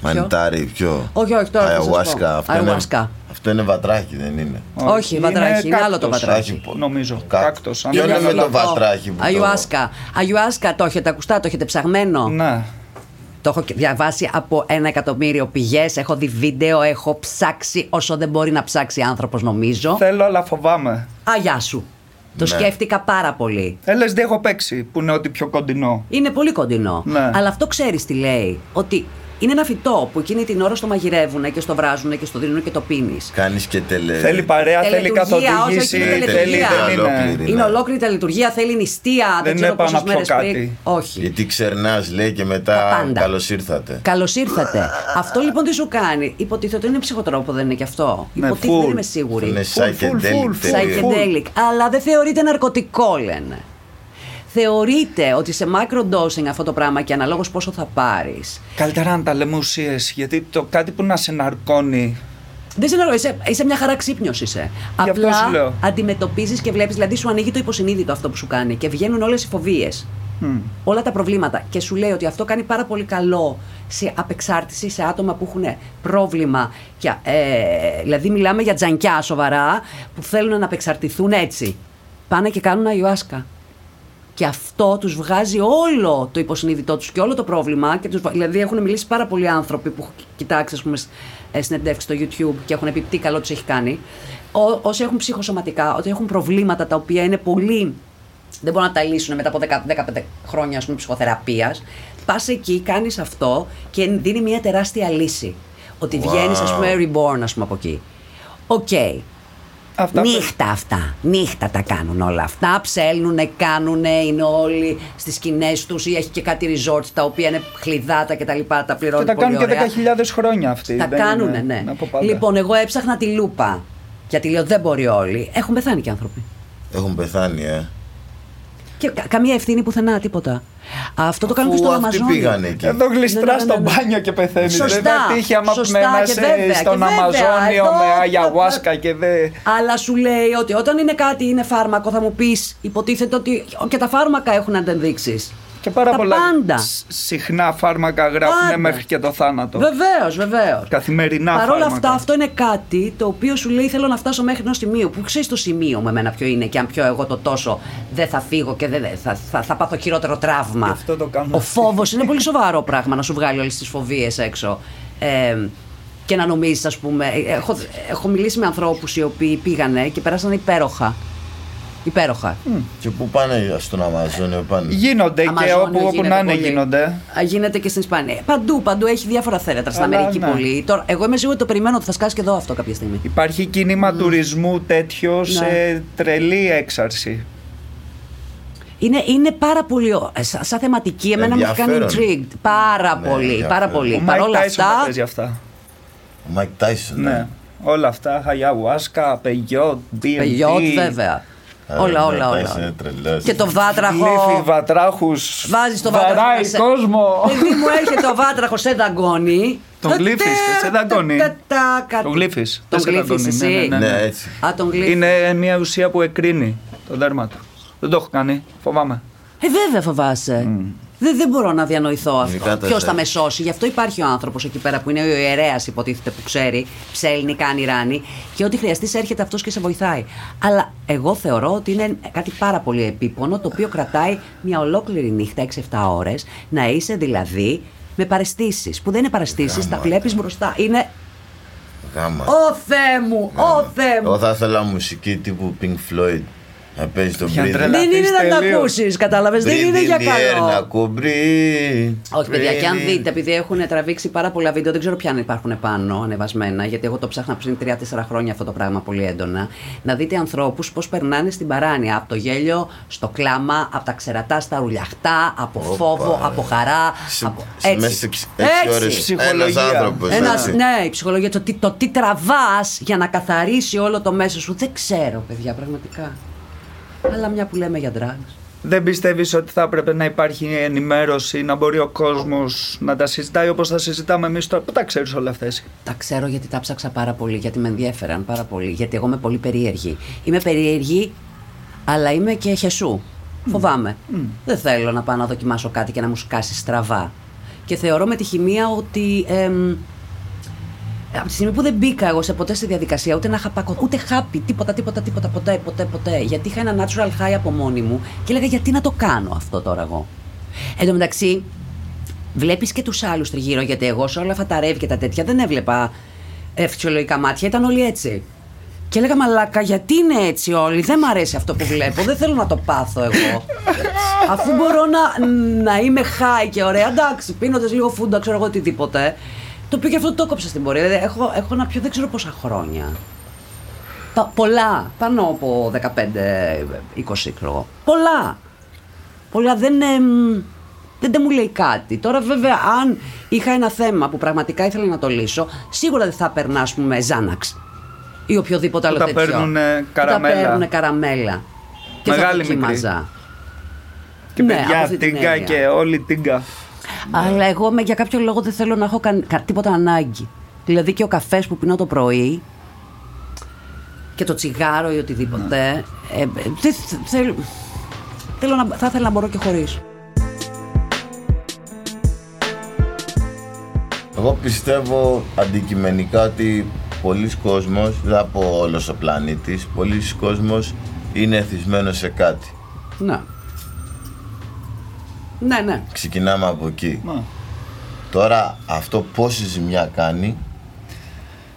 Speaker 2: Μανιτάρι, ποιο;
Speaker 1: Όχι, όχι, τώρα θα σας πω.
Speaker 2: Αγιουάσκα. Αυτό, είναι,
Speaker 1: Ayahuasca.
Speaker 2: αυτό είναι βατράχι, δεν είναι;
Speaker 1: Όχι, βατράχι, είναι άλλο το
Speaker 3: κάκτος,
Speaker 1: βατράχι.
Speaker 3: Νομίζω.
Speaker 2: Κα-
Speaker 3: Κάκτος. αν
Speaker 2: Ποιο
Speaker 3: δεν
Speaker 2: είναι
Speaker 3: κάνω
Speaker 2: με το
Speaker 3: λάθος.
Speaker 2: βατράχι που το-
Speaker 1: Αγιουάσκα. Αγιουάσκα το έχετε ακουστά, το έχετε ψαγμένο;
Speaker 3: Ναι.
Speaker 1: Το έχω και διαβάσει από ένα εκατομμύριο πηγές. Έχω δει βίντεο, έχω ψάξει όσο δεν μπορεί να ψάξει άνθρωπος, νομίζω.
Speaker 3: Θέλω, αλλά φοβάμαι.
Speaker 1: Αγιά σου. Το
Speaker 2: Ναι.
Speaker 1: σκέφτηκα πάρα πολύ.
Speaker 3: LSD έχω παίξει, που είναι ό,τι πιο κοντινό.
Speaker 1: Είναι πολύ κοντινό.
Speaker 3: Ναι.
Speaker 1: Αλλά αυτό ξέρεις τι λέει. Ότι είναι ένα φυτό που εκείνη την ώρα στο μαγειρεύουν και στο βράζουν και στο δίνουν και το πίνεις.
Speaker 2: Κάνεις και τελε...
Speaker 3: Θέλει παρέα, θέλει
Speaker 1: Τελετουργία, όχι,
Speaker 3: καθοδήγηση,
Speaker 1: όχι, είναι
Speaker 3: θέλει,
Speaker 1: τελετουργία.
Speaker 3: δεν είναι.
Speaker 2: Ολόκληρη.
Speaker 1: Είναι
Speaker 2: ναι.
Speaker 1: ολόκληρη τα λειτουργία, θέλει νηστεία.
Speaker 3: Δεν
Speaker 1: Δεν,
Speaker 3: είναι
Speaker 1: ξέρω
Speaker 3: πάνω
Speaker 1: πόσες
Speaker 3: να πιω
Speaker 1: μέρε πριν.
Speaker 3: κάτι.
Speaker 1: Όχι.
Speaker 2: Γιατί ξερνάς λέει και
Speaker 1: Τα
Speaker 2: μετά
Speaker 1: πάντα.
Speaker 2: καλώς ήρθατε.
Speaker 1: Καλώς ήρθατε. αυτό λοιπόν τι σου κάνει; Υποτίθεται ότι είναι ψυχοτρόπο, δεν είναι και αυτό;
Speaker 3: Ναι,
Speaker 1: Υποτίθεται, δεν
Speaker 3: full.
Speaker 1: είμαι σίγουρη.
Speaker 2: Είναι
Speaker 3: Full, full,
Speaker 2: psychedelic
Speaker 3: full,
Speaker 2: τελείως.
Speaker 3: full.
Speaker 1: Psychedelic. Αλλά δεν θεωρείται ναρκωτικό, λένε. Θεωρείται ότι σε microdosing αυτό το πράγμα και αναλόγως πόσο θα πάρεις;
Speaker 3: Καλύτερα να τα λέμε ουσίες, γιατί το κάτι που να σε ναρκώνει.
Speaker 1: Δεν σε είσαι, είσαι μια χαρά ξύπνιος είσαι.
Speaker 3: Γι' αυτό σου λέω.
Speaker 1: Απλά αντιμετωπίζεις και βλέπεις, δηλαδή σου ανοίγει το υποσυνείδητο αυτό που σου κάνει και βγαίνουν όλες οι φοβίες.
Speaker 3: Μμ.
Speaker 1: Όλα τα προβλήματα. Και σου λέει ότι αυτό κάνει πάρα πολύ καλό σε απεξάρτηση σε άτομα που έχουν πρόβλημα. Και, ε, δηλαδή, μιλάμε για τζανκιά σοβαρά που θέλουν να απεξαρτηθούν έτσι. Πάνε και κάνουν ayahuasca. Και αυτό τους βγάζει όλο το υποσυνείδητό τους και όλο το πρόβλημα. Και τους, βα- δηλαδή έχουν μιλήσει πάρα πολλοί άνθρωποι που έχω κοιτάξει ας πούμε, σ- ε, συνεντεύξεις στο YouTube και έχουν πει τι καλό τους έχει κάνει. Ό, όσοι έχουν ψυχοσωματικά, ότι έχουν προβλήματα τα οποία είναι πολύ... Δεν μπορούν να τα λύσουν μετά από 10 15 χρόνια ας πούμε, ψυχοθεραπείας. Πας εκεί, κάνεις αυτό και δίνει μια τεράστια λύση. Ότι
Speaker 2: Wow.
Speaker 1: βγαίνεις ας πούμε reborn ας πούμε από εκεί. ΟΚ.
Speaker 3: Αυτά
Speaker 1: νύχτα αυτά. Νύχτα τα κάνουν όλα αυτά. Ψέλνουνε, κάνουνε, είναι όλοι στις σκηνές τους ή έχει και κάτι resort τα οποία είναι χλιδάτα και τα λοιπά. Τα
Speaker 3: Και
Speaker 1: πληρώνει
Speaker 3: τα
Speaker 1: πολύ
Speaker 3: κάνουν και
Speaker 1: ωραία.
Speaker 3: 10.000 χρόνια αυτοί.
Speaker 1: Τα
Speaker 3: δεν
Speaker 1: κάνουνε,
Speaker 3: είναι
Speaker 1: ναι.
Speaker 3: από πάντα.
Speaker 1: Λοιπόν, εγώ έψαχνα τη λούπα. Γιατί λέω δεν μπορεί όλοι. Έχουν πεθάνει και άνθρωποι.
Speaker 2: Έχουν πεθάνει, ε.
Speaker 1: Και κα- καμία ευθύνη πουθενά, τίποτα. Αυτό το κάνουν και
Speaker 2: Αφού
Speaker 1: στο
Speaker 2: αυτοί
Speaker 1: Αμαζόνιο.
Speaker 2: πήγανε εκεί.
Speaker 3: Εδώ γλιστρά
Speaker 1: Ναι, ναι, ναι,
Speaker 3: στο
Speaker 1: ναι.
Speaker 3: μπάνιο και πεθαίνει.
Speaker 1: Σωστά,
Speaker 3: Δεν θα τύχει άμα
Speaker 1: σωστά
Speaker 3: με
Speaker 1: και
Speaker 3: σε-
Speaker 1: βέβαια,
Speaker 3: στον
Speaker 1: και βέβαια,
Speaker 3: Αμαζόνιο
Speaker 1: εδώ-
Speaker 3: με αγιαβάσκα και δε.
Speaker 1: Αλλά σου λέει ότι όταν είναι κάτι, είναι φάρμακο, θα μου πεις, υποτίθεται ότι και τα φάρμακα έχουν αντενδείξεις.
Speaker 3: Και πάρα
Speaker 1: τα
Speaker 3: πολλά
Speaker 1: πάντα.
Speaker 3: σ- συχνά φάρμακα γράφουν
Speaker 1: Πάντα.
Speaker 3: μέχρι και το θάνατο.
Speaker 1: Βεβαίως, βεβαίως.
Speaker 3: Καθημερινά
Speaker 1: Παρ' όλα
Speaker 3: φάρμακα.
Speaker 1: αυτά, αυτό είναι κάτι το οποίο σου λέει θέλω να φτάσω μέχρι ενός σημείου. Που ξέρεις το σημείο με εμένα ποιο είναι και αν πιω εγώ το τόσο δεν θα φύγω και δεν, θα, θα, θα πάθω χειρότερο τραύμα.
Speaker 3: Γι' αυτό το κάνουν
Speaker 1: Ο
Speaker 3: αυτοί.
Speaker 1: φόβος είναι πολύ σοβαρό πράγμα να σου βγάλει όλες τις φοβίες έξω. Ε, και να νομίζεις, ας πούμε. Έχω, έχω μιλήσει με ανθρώπους οι οποίοι πήγανε και περάσανε υπέροχα. Υπέροχα.
Speaker 2: Και πού πάνε στον Αμαζόνιο, πάνε;
Speaker 3: Γίνονται και
Speaker 1: Αμαζόνιο
Speaker 3: όπου, όπου
Speaker 1: γίνεται
Speaker 3: να είναι
Speaker 1: πολύ.
Speaker 3: γίνονται.
Speaker 1: Α, Γίνεται και στην Ισπανία. Παντού, παντού έχει διάφορα θέρετρα. Στην
Speaker 3: Αλλά,
Speaker 1: Αμερική
Speaker 3: ναι.
Speaker 1: πολύ. Τώρα, εγώ είμαι σίγουρη ότι το περιμένω ότι θα σκάσει και εδώ αυτό κάποια στιγμή.
Speaker 3: Υπάρχει κίνημα τουρισμού τέτοιο
Speaker 1: Ναι.
Speaker 3: σε τρελή έξαρση.
Speaker 1: Είναι, είναι πάρα πολύ. ω- ε, Σαν, σαν θεματική, εμένα με έχει κάνει
Speaker 2: Ενδιαφέρον.
Speaker 1: intrigued. Πάρα
Speaker 2: Ναι,
Speaker 1: πολύ.
Speaker 2: ενδιαφέρον.
Speaker 1: Πάρα πολύ.
Speaker 3: Ο
Speaker 1: Παρ'
Speaker 3: Μάικ
Speaker 1: όλα
Speaker 3: Τάισον τα
Speaker 1: αυτά.
Speaker 3: παίζει αυτά.
Speaker 2: Ο Μάικ Τάισον.
Speaker 3: Ναι. Όλα αυτά, Χαϊαουάσκα, Πεγιότ, BNB.
Speaker 1: Πελιότ, βέβαια. Όλα, όλα, όλα.
Speaker 2: Είναι τρελός.
Speaker 1: Και το βάτραχο.
Speaker 3: Γλύφοι, βατράχους.
Speaker 1: Βάζεις το βάτραχο.
Speaker 3: Βαράει
Speaker 1: μέσα.
Speaker 3: κόσμο.
Speaker 1: Παιδί μου έρχεται ο βάτραχο σε δαγκώνει.
Speaker 3: Τον γλύφεις και σε δαγκώνει.
Speaker 1: Τα- τα- τα-
Speaker 3: Τον γλύφεις,
Speaker 1: Τον
Speaker 3: δεν σε
Speaker 1: γλύφεις
Speaker 3: δαγκώνει,
Speaker 1: εσύ.
Speaker 3: ναι, ναι,
Speaker 2: Ναι, έτσι.
Speaker 1: Α, τον γλύφεις.
Speaker 3: Είναι μια ουσία που εκρίνει το δέρμα του. Δεν το έχω κάνει. Φοβάμαι.
Speaker 1: Ε, βέβαια φοβάσαι. Δεν, δεν μπορώ να διανοηθώ
Speaker 2: Ειδικά
Speaker 1: αυτό.
Speaker 2: τα
Speaker 1: Ποιος
Speaker 2: σε-
Speaker 1: θα με σώσει; Γι' αυτό υπάρχει ο άνθρωπος εκεί πέρα που είναι ο ιερέας, υποτίθεται που ξέρει, ψέλνει, κάνει ράνι και ό,τι χρειαστείς έρχεται αυτός και σε βοηθάει. Αλλά εγώ θεωρώ ότι είναι κάτι πάρα πολύ επίπονο το οποίο κρατάει μια ολόκληρη νύχτα, 6-7 ώρες, να είσαι δηλαδή με παρεστήσεις. Που δεν είναι παρεστήσεις, τα βλέπεις μπροστά. Είναι.
Speaker 2: Γάμα.
Speaker 1: Ω Θεέ μου, ω Θεέ μου.
Speaker 2: Εγώ θα ήθελα μουσική τύπου Pink Floyd. Να παίζεις τον
Speaker 3: Για
Speaker 2: Breathe.
Speaker 3: τρελα-
Speaker 1: Δεν είναι να τα
Speaker 3: τελείως.
Speaker 1: ακούσεις, κατάλαβες. Δεν είναι για καλό.
Speaker 2: Να ακούω breathe,
Speaker 1: Όχι, παιδιά, και αν
Speaker 2: breathe.
Speaker 1: δείτε, επειδή έχουν τραβήξει πάρα πολλά βίντεο, δεν ξέρω ποια αν υπάρχουν πάνω ανεβασμένα, γιατί εγώ το ψάχνα πριν 3-4 χρόνια αυτό το πράγμα πολύ έντονα. Να δείτε ανθρώπους πώς περνάνε στην παράνοια. Από το γέλιο στο κλάμα, από τα ξερατά στα ρουλιαχτά, από
Speaker 2: Όπα,
Speaker 1: φόβο,
Speaker 2: ρε.
Speaker 1: από χαρά.
Speaker 2: Σε-
Speaker 1: από...
Speaker 2: σε- Μέσα σε εξ- έξι ώρες
Speaker 3: Ψυχολογία.
Speaker 2: ένας άνθρωπος,
Speaker 1: Ένας,
Speaker 2: έτσι.
Speaker 1: ναι, η ψυχολογία, το, τι- το τι τραβάς για να καθαρίσει όλο το μέσα σου. Δεν ξέρω, παιδιά, πραγματικά. Αλλά μια που λέμε για drugs.
Speaker 3: Δεν πιστεύεις ότι θα έπρεπε να υπάρχει ενημέρωση, να μπορεί ο κόσμος να τα συζητάει όπως θα συζητάμε εμείς τώρα; Πού τα ξέρεις όλα αυτά εσύ.
Speaker 1: Τα ξέρω γιατί τα ψάξα πάρα πολύ, γιατί με ενδιέφεραν πάρα πολύ. Γιατί εγώ είμαι πολύ περίεργη. Είμαι περίεργη, αλλά είμαι και χεσού. Φοβάμαι. Δεν θέλω να πάω να δοκιμάσω κάτι και να μου σκάσει στραβά. Και θεωρώ με τη χημεία ότι. εμ, από τη στιγμή που δεν μπήκα εγώ σε ποτέ στη διαδικασία, ούτε να χαπακω, ούτε χάπι, τίποτα, τίποτα, τίποτα, ποτέ, ποτέ, ποτέ. Γιατί είχα ένα natural high από μόνη μου και έλεγα γιατί να το κάνω αυτό τώρα εγώ; Εν τω μεταξύ, βλέπεις και τους άλλους τριγύρω, γιατί εγώ σε όλα αυτά τα ρεύη και τα τέτοια δεν έβλεπα ε, φυσιολογικά μάτια, ήταν όλοι έτσι. Και έλεγα μαλάκα, γιατί είναι έτσι όλοι, δεν μ' αρέσει αυτό που βλέπω, δεν θέλω να το πάθω εγώ. Αφού μπορώ να, να είμαι high και ωραία, εντάξει, πίνοντας λίγο φούντα, ξέρω εγώ οτιδήποτε. Το οποίο και αυτό το έκοψα στην πορεία. Δηλαδή, έχω, έχω να πιω δεν ξέρω πόσα χρόνια. Πα- πολλά, πάνω από 15-20 ξέρω εγώ. Πολλά. Πολλά δεν, εμ, δεν, δεν μου λέει κάτι. Τώρα βέβαια αν είχα ένα θέμα που πραγματικά ήθελα να το λύσω, σίγουρα δεν θα περνά ας πούμε Ζάναξ ή οποιοδήποτε άλλο
Speaker 3: τα
Speaker 1: τέτοιο.
Speaker 3: παίρνουνε
Speaker 1: Που Τα
Speaker 3: καραμέλα.
Speaker 1: παίρνουνε καραμέλα. Και
Speaker 3: Μεγάλη
Speaker 1: θα
Speaker 3: μικρή.
Speaker 1: δοκίμαζα.
Speaker 3: Και
Speaker 1: Ναι, από
Speaker 3: παιδιά
Speaker 1: αυτή την
Speaker 3: τίγκα
Speaker 1: έννοια.
Speaker 3: και όλη τίγκα.
Speaker 1: Αλλά εγώ με, για κάποιο λόγο δεν θέλω να έχω καν, κα- τίποτα ανάγκη. Δηλαδή και ο καφές που πίνω το πρωί και το τσιγάρο ή οτιδήποτε. Ε, ε, δεν θε- θέλω, θέλω να, θα ήθελα να μπορώ και χωρίς.
Speaker 2: Εγώ πιστεύω αντικειμενικά ότι πολλοί κόσμος, δεν θα πω όλος ο πλανήτης, πολλοί κόσμος είναι εθισμένος σε κάτι.
Speaker 1: Ναι. Ναι, ναι.
Speaker 2: Ξεκινάμε από εκεί.
Speaker 3: Μα.
Speaker 2: Τώρα αυτό πόση ζημιά κάνει,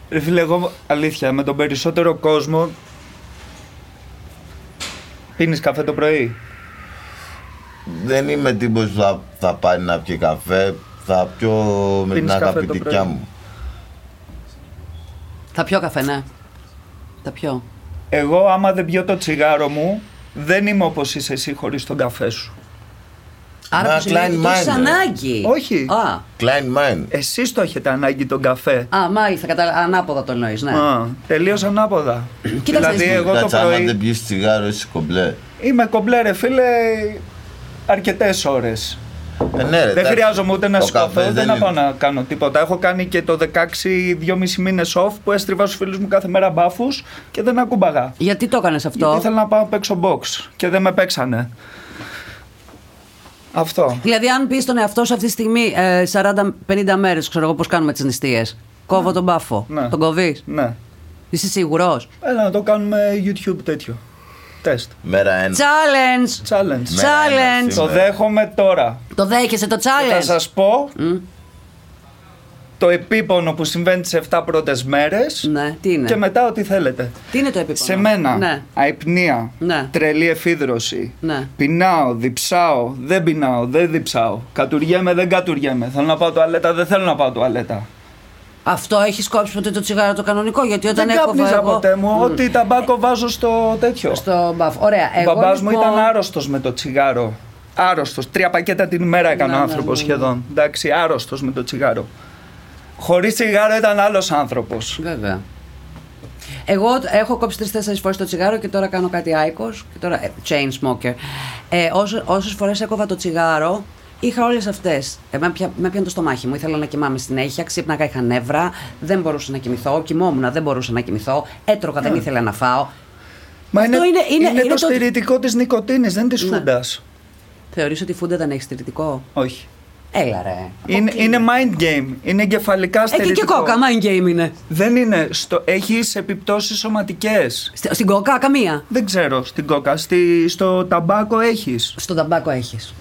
Speaker 3: Ρε φίλε, εγώ αλήθεια, με τον περισσότερο κόσμο πίνεις καφέ το πρωί;
Speaker 2: δεν είμαι τύπος που θα, θα πάει να πιει καφέ, θα πιω με την
Speaker 3: Πίνεις καφέ το
Speaker 2: αγαπητικιά
Speaker 3: πρωί;
Speaker 2: μου.
Speaker 1: Θα πιω καφέ, ναι. Θα πιω.
Speaker 3: Εγώ άμα δεν πιω το τσιγάρο μου, δεν είμαι όπως είσαι εσύ χωρίς τον καφέ σου.
Speaker 1: Άρα
Speaker 2: Μα,
Speaker 1: που σημαίνει
Speaker 2: Klein
Speaker 1: ότι το έχεις
Speaker 2: Mind, ρε.
Speaker 3: ε.
Speaker 1: ανάγκη.
Speaker 3: Όχι.
Speaker 1: Α,
Speaker 2: Klein Mind.
Speaker 3: Εσείς το έχετε ανάγκη τον καφέ.
Speaker 1: α μάλιστα, κατα... ανάποδα το εννοείς, ναι.
Speaker 3: Α, τελείως ανάποδα.
Speaker 1: Κοίταξε,
Speaker 3: δηλαδή
Speaker 1: εσύ.
Speaker 3: εγώ το
Speaker 2: Κάτσε, άμα
Speaker 3: πρωί
Speaker 2: δεν πιεις τσιγάρο, είσαι κομπλέ.
Speaker 3: είμαι κομπλέ ρε φίλε αρκετές ώρες.
Speaker 2: Ε, ναι, ρε,
Speaker 3: Δεν
Speaker 2: εντάξει.
Speaker 3: χρειάζομαι ούτε να
Speaker 2: Ο
Speaker 3: σηκωθώ,
Speaker 2: καφές
Speaker 3: ούτε
Speaker 2: δεν
Speaker 3: να
Speaker 2: είναι-
Speaker 3: πάω να κάνω τίποτα. Έχω κάνει και το 16 2,5 μήνες off που έστριβα στους φίλους μου κάθε μέρα μπάφους και δεν ακούμπαγα.
Speaker 1: Γιατί το έκανες αυτό;
Speaker 3: Γιατί ήθελα να πάω να παίξω box και δεν με παίξανε. Αυτό.
Speaker 1: Δηλαδή, αν πεις στον εαυτό σου αυτή τη στιγμή ε, 40-50 μέρες, ξέρω εγώ πώς κάνουμε τις νηστείες. Κόβω τον μπάφο.
Speaker 3: Ναι.
Speaker 1: Τον κοβείς.
Speaker 3: Ναι.
Speaker 1: Είσαι σίγουρος;
Speaker 3: Έλα να το κάνουμε YouTube τέτοιο. Τεστ.
Speaker 2: Μέρα ένα.
Speaker 1: Challenge!
Speaker 3: Challenge.
Speaker 2: Μέρα
Speaker 1: Challenge.
Speaker 2: ένα
Speaker 3: Το
Speaker 2: σήμερα.
Speaker 3: δέχομαι τώρα.
Speaker 1: Το δέχεσαι το
Speaker 3: Θα
Speaker 1: challenge.
Speaker 3: σας πω
Speaker 1: Μμ.
Speaker 3: Το επίπονο που συμβαίνει τις 7 πρώτες μέρες
Speaker 1: Ναι, τι είναι;
Speaker 3: και μετά ό,τι θέλετε.
Speaker 1: Τι είναι το επίπονο;
Speaker 3: Σε μένα,
Speaker 1: Ναι.
Speaker 3: αϊπνία,
Speaker 1: Ναι.
Speaker 3: τρελή εφίδρωση,
Speaker 1: Ναι.
Speaker 3: πεινάω, διψάω, δεν πεινάω, δεν διψάω, κατουριέμαι, δεν κατουριέμαι, θέλω να πάω τουαλέτα, δεν θέλω να πάω τουαλέτα.
Speaker 1: Αυτό έχεις κόψει ποτέ το τσιγάρο το κανονικό; Γιατί όταν
Speaker 3: δεν
Speaker 1: έκοβα
Speaker 3: κάπνιζα
Speaker 1: εγώ.
Speaker 3: ποτέ μου,
Speaker 1: Μμ.
Speaker 3: ό,τι ταμπάκο βάζω στο τέτοιο.
Speaker 1: Στο μπάφο. Ωραία.
Speaker 3: Ο
Speaker 1: Εγώ,
Speaker 3: μπαμπάς μου
Speaker 1: λοιπόν-
Speaker 3: ήταν άρρωστος με το τσιγάρο. Άρρωστος. Τρία πακέτα την ημέρα έκανε
Speaker 1: Ναι,
Speaker 3: ο
Speaker 1: ναι,
Speaker 3: άνθρωπος
Speaker 1: ναι, ναι.
Speaker 3: σχεδόν. Εντάξει, άρρωστος με το τσιγάρο. Χωρίς τσιγάρο ήταν άλλος άνθρωπος.
Speaker 1: Βέβαια. Εγώ έχω κόψει τρει-τέσσερι φορές το τσιγάρο και τώρα κάνω κάτι άϊκος. Και τώρα. ε, chain smoker. Ε, Όσες φορές έκοβα το τσιγάρο, είχα όλες αυτές. Ε, με, πια, με πιάνε το στομάχι μου. Ήθελα να κοιμάμαι συνέχεια. Ξύπναγα, είχα νεύρα. Δεν μπορούσα να κοιμηθώ. Κοιμόμουν, δεν μπορούσα να κοιμηθώ. Έτρωγα, δεν ήθελα να φάω.
Speaker 3: Μα
Speaker 1: Αυτό
Speaker 3: είναι,
Speaker 1: είναι- είναι-
Speaker 3: είναι
Speaker 1: είναι
Speaker 3: το
Speaker 1: το-
Speaker 3: στηρητικό της νικοτίνης, δεν της
Speaker 1: Ναι.
Speaker 3: φούντας.
Speaker 1: Θεωρείς ότι η φούντα δεν έχεις στηρητικό;
Speaker 3: Όχι.
Speaker 1: Έλα ρε.
Speaker 3: Είναι, είναι mind game. Είναι εγκεφαλικά
Speaker 1: Εκεί
Speaker 3: στερητικό.
Speaker 1: και κόκα, mind game είναι.
Speaker 3: Δεν είναι. Στο, έχεις επιπτώσεις σωματικές.
Speaker 1: Στη- Στην κόκα, καμία;
Speaker 3: Δεν ξέρω, στην κόκα. Στη, στο ταμπάκο έχεις.
Speaker 1: Στον ταμπάκο έχεις.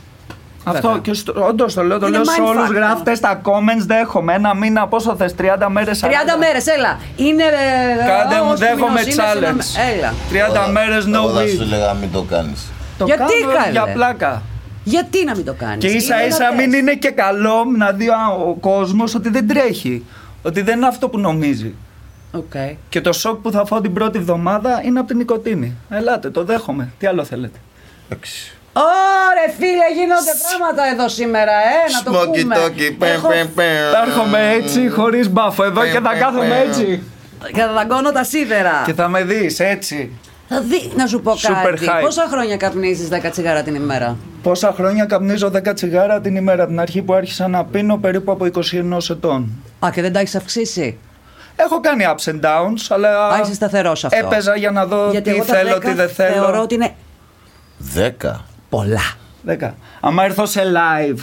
Speaker 3: Αυτό
Speaker 1: Βέβαια.
Speaker 3: και στο, όντως το λέω, το
Speaker 1: Είναι
Speaker 3: λέω σε
Speaker 1: mindfuck.
Speaker 3: όλους. Γράφτε στα comments, δέχομαι. Ένα μήνα, πόσο θες, 30 μέρες.
Speaker 1: 30
Speaker 3: 40.
Speaker 1: μέρες, έλα. Είναι. ε,
Speaker 3: Κάντε μου,
Speaker 1: όχι
Speaker 3: δέχομαι
Speaker 1: μηνός, είναι σε ένα-
Speaker 3: challenge.
Speaker 1: Έλα.
Speaker 3: 30
Speaker 2: Εγώ-
Speaker 3: μέρες no
Speaker 2: Εγώ θα σου
Speaker 3: weed.
Speaker 2: έλεγα μην το κάνεις.
Speaker 3: Το
Speaker 1: Γιατί,
Speaker 3: κάνω
Speaker 1: καλέ;
Speaker 3: για πλάκα.
Speaker 1: Γιατί να μην το κάνεις;
Speaker 3: Και ίσα ίσα μην είναι και καλό να δει ο κόσμος ότι δεν τρέχει. Ότι δεν είναι αυτό που νομίζει.
Speaker 1: Οκ.
Speaker 3: Και το σοκ που θα φάω την πρώτη εβδομάδα είναι από την νικοτίνη. Ελάτε, το δέχομαι. Τι άλλο θέλετε;
Speaker 2: Εντάξει.
Speaker 1: Ωρε φίλε, γίνονται πράγματα εδώ σήμερα, ε, να το
Speaker 2: Smoky
Speaker 1: πούμε.
Speaker 2: talky, πεμ,
Speaker 1: Έχω-
Speaker 2: πεμ, πεμ.
Speaker 3: Θα έρχομαι έτσι, χωρίς μπάφο εδώ και θα κάθομαι έτσι.
Speaker 1: Και θα δαγκώνω τα σίδερα.
Speaker 3: Και θα με δεις έτσι.
Speaker 1: Θα δει, να σου πω
Speaker 3: Super
Speaker 1: κάτι.
Speaker 3: high.
Speaker 1: Πόσα χρόνια καπνίζεις 10 τσιγάρα την ημέρα;
Speaker 3: Πόσα χρόνια καπνίζω 10 τσιγάρα την ημέρα. Την αρχή που άρχισα να πίνω περίπου από 21 ετών.
Speaker 1: Α, και δεν τα έχεις αυξήσει;
Speaker 3: Έχω κάνει ups and downs, αλλά
Speaker 1: Α, είσαι σταθερός αυτό.
Speaker 3: έπαιζα για να δω
Speaker 1: Γιατί
Speaker 3: τι
Speaker 1: εγώ τα
Speaker 3: θέλω,
Speaker 1: 10
Speaker 3: τι δεν θέλω.
Speaker 1: Θεωρώ ότι είναι
Speaker 2: Δέκα.
Speaker 1: πολλά.
Speaker 3: 10. Άμα έρθω σε live,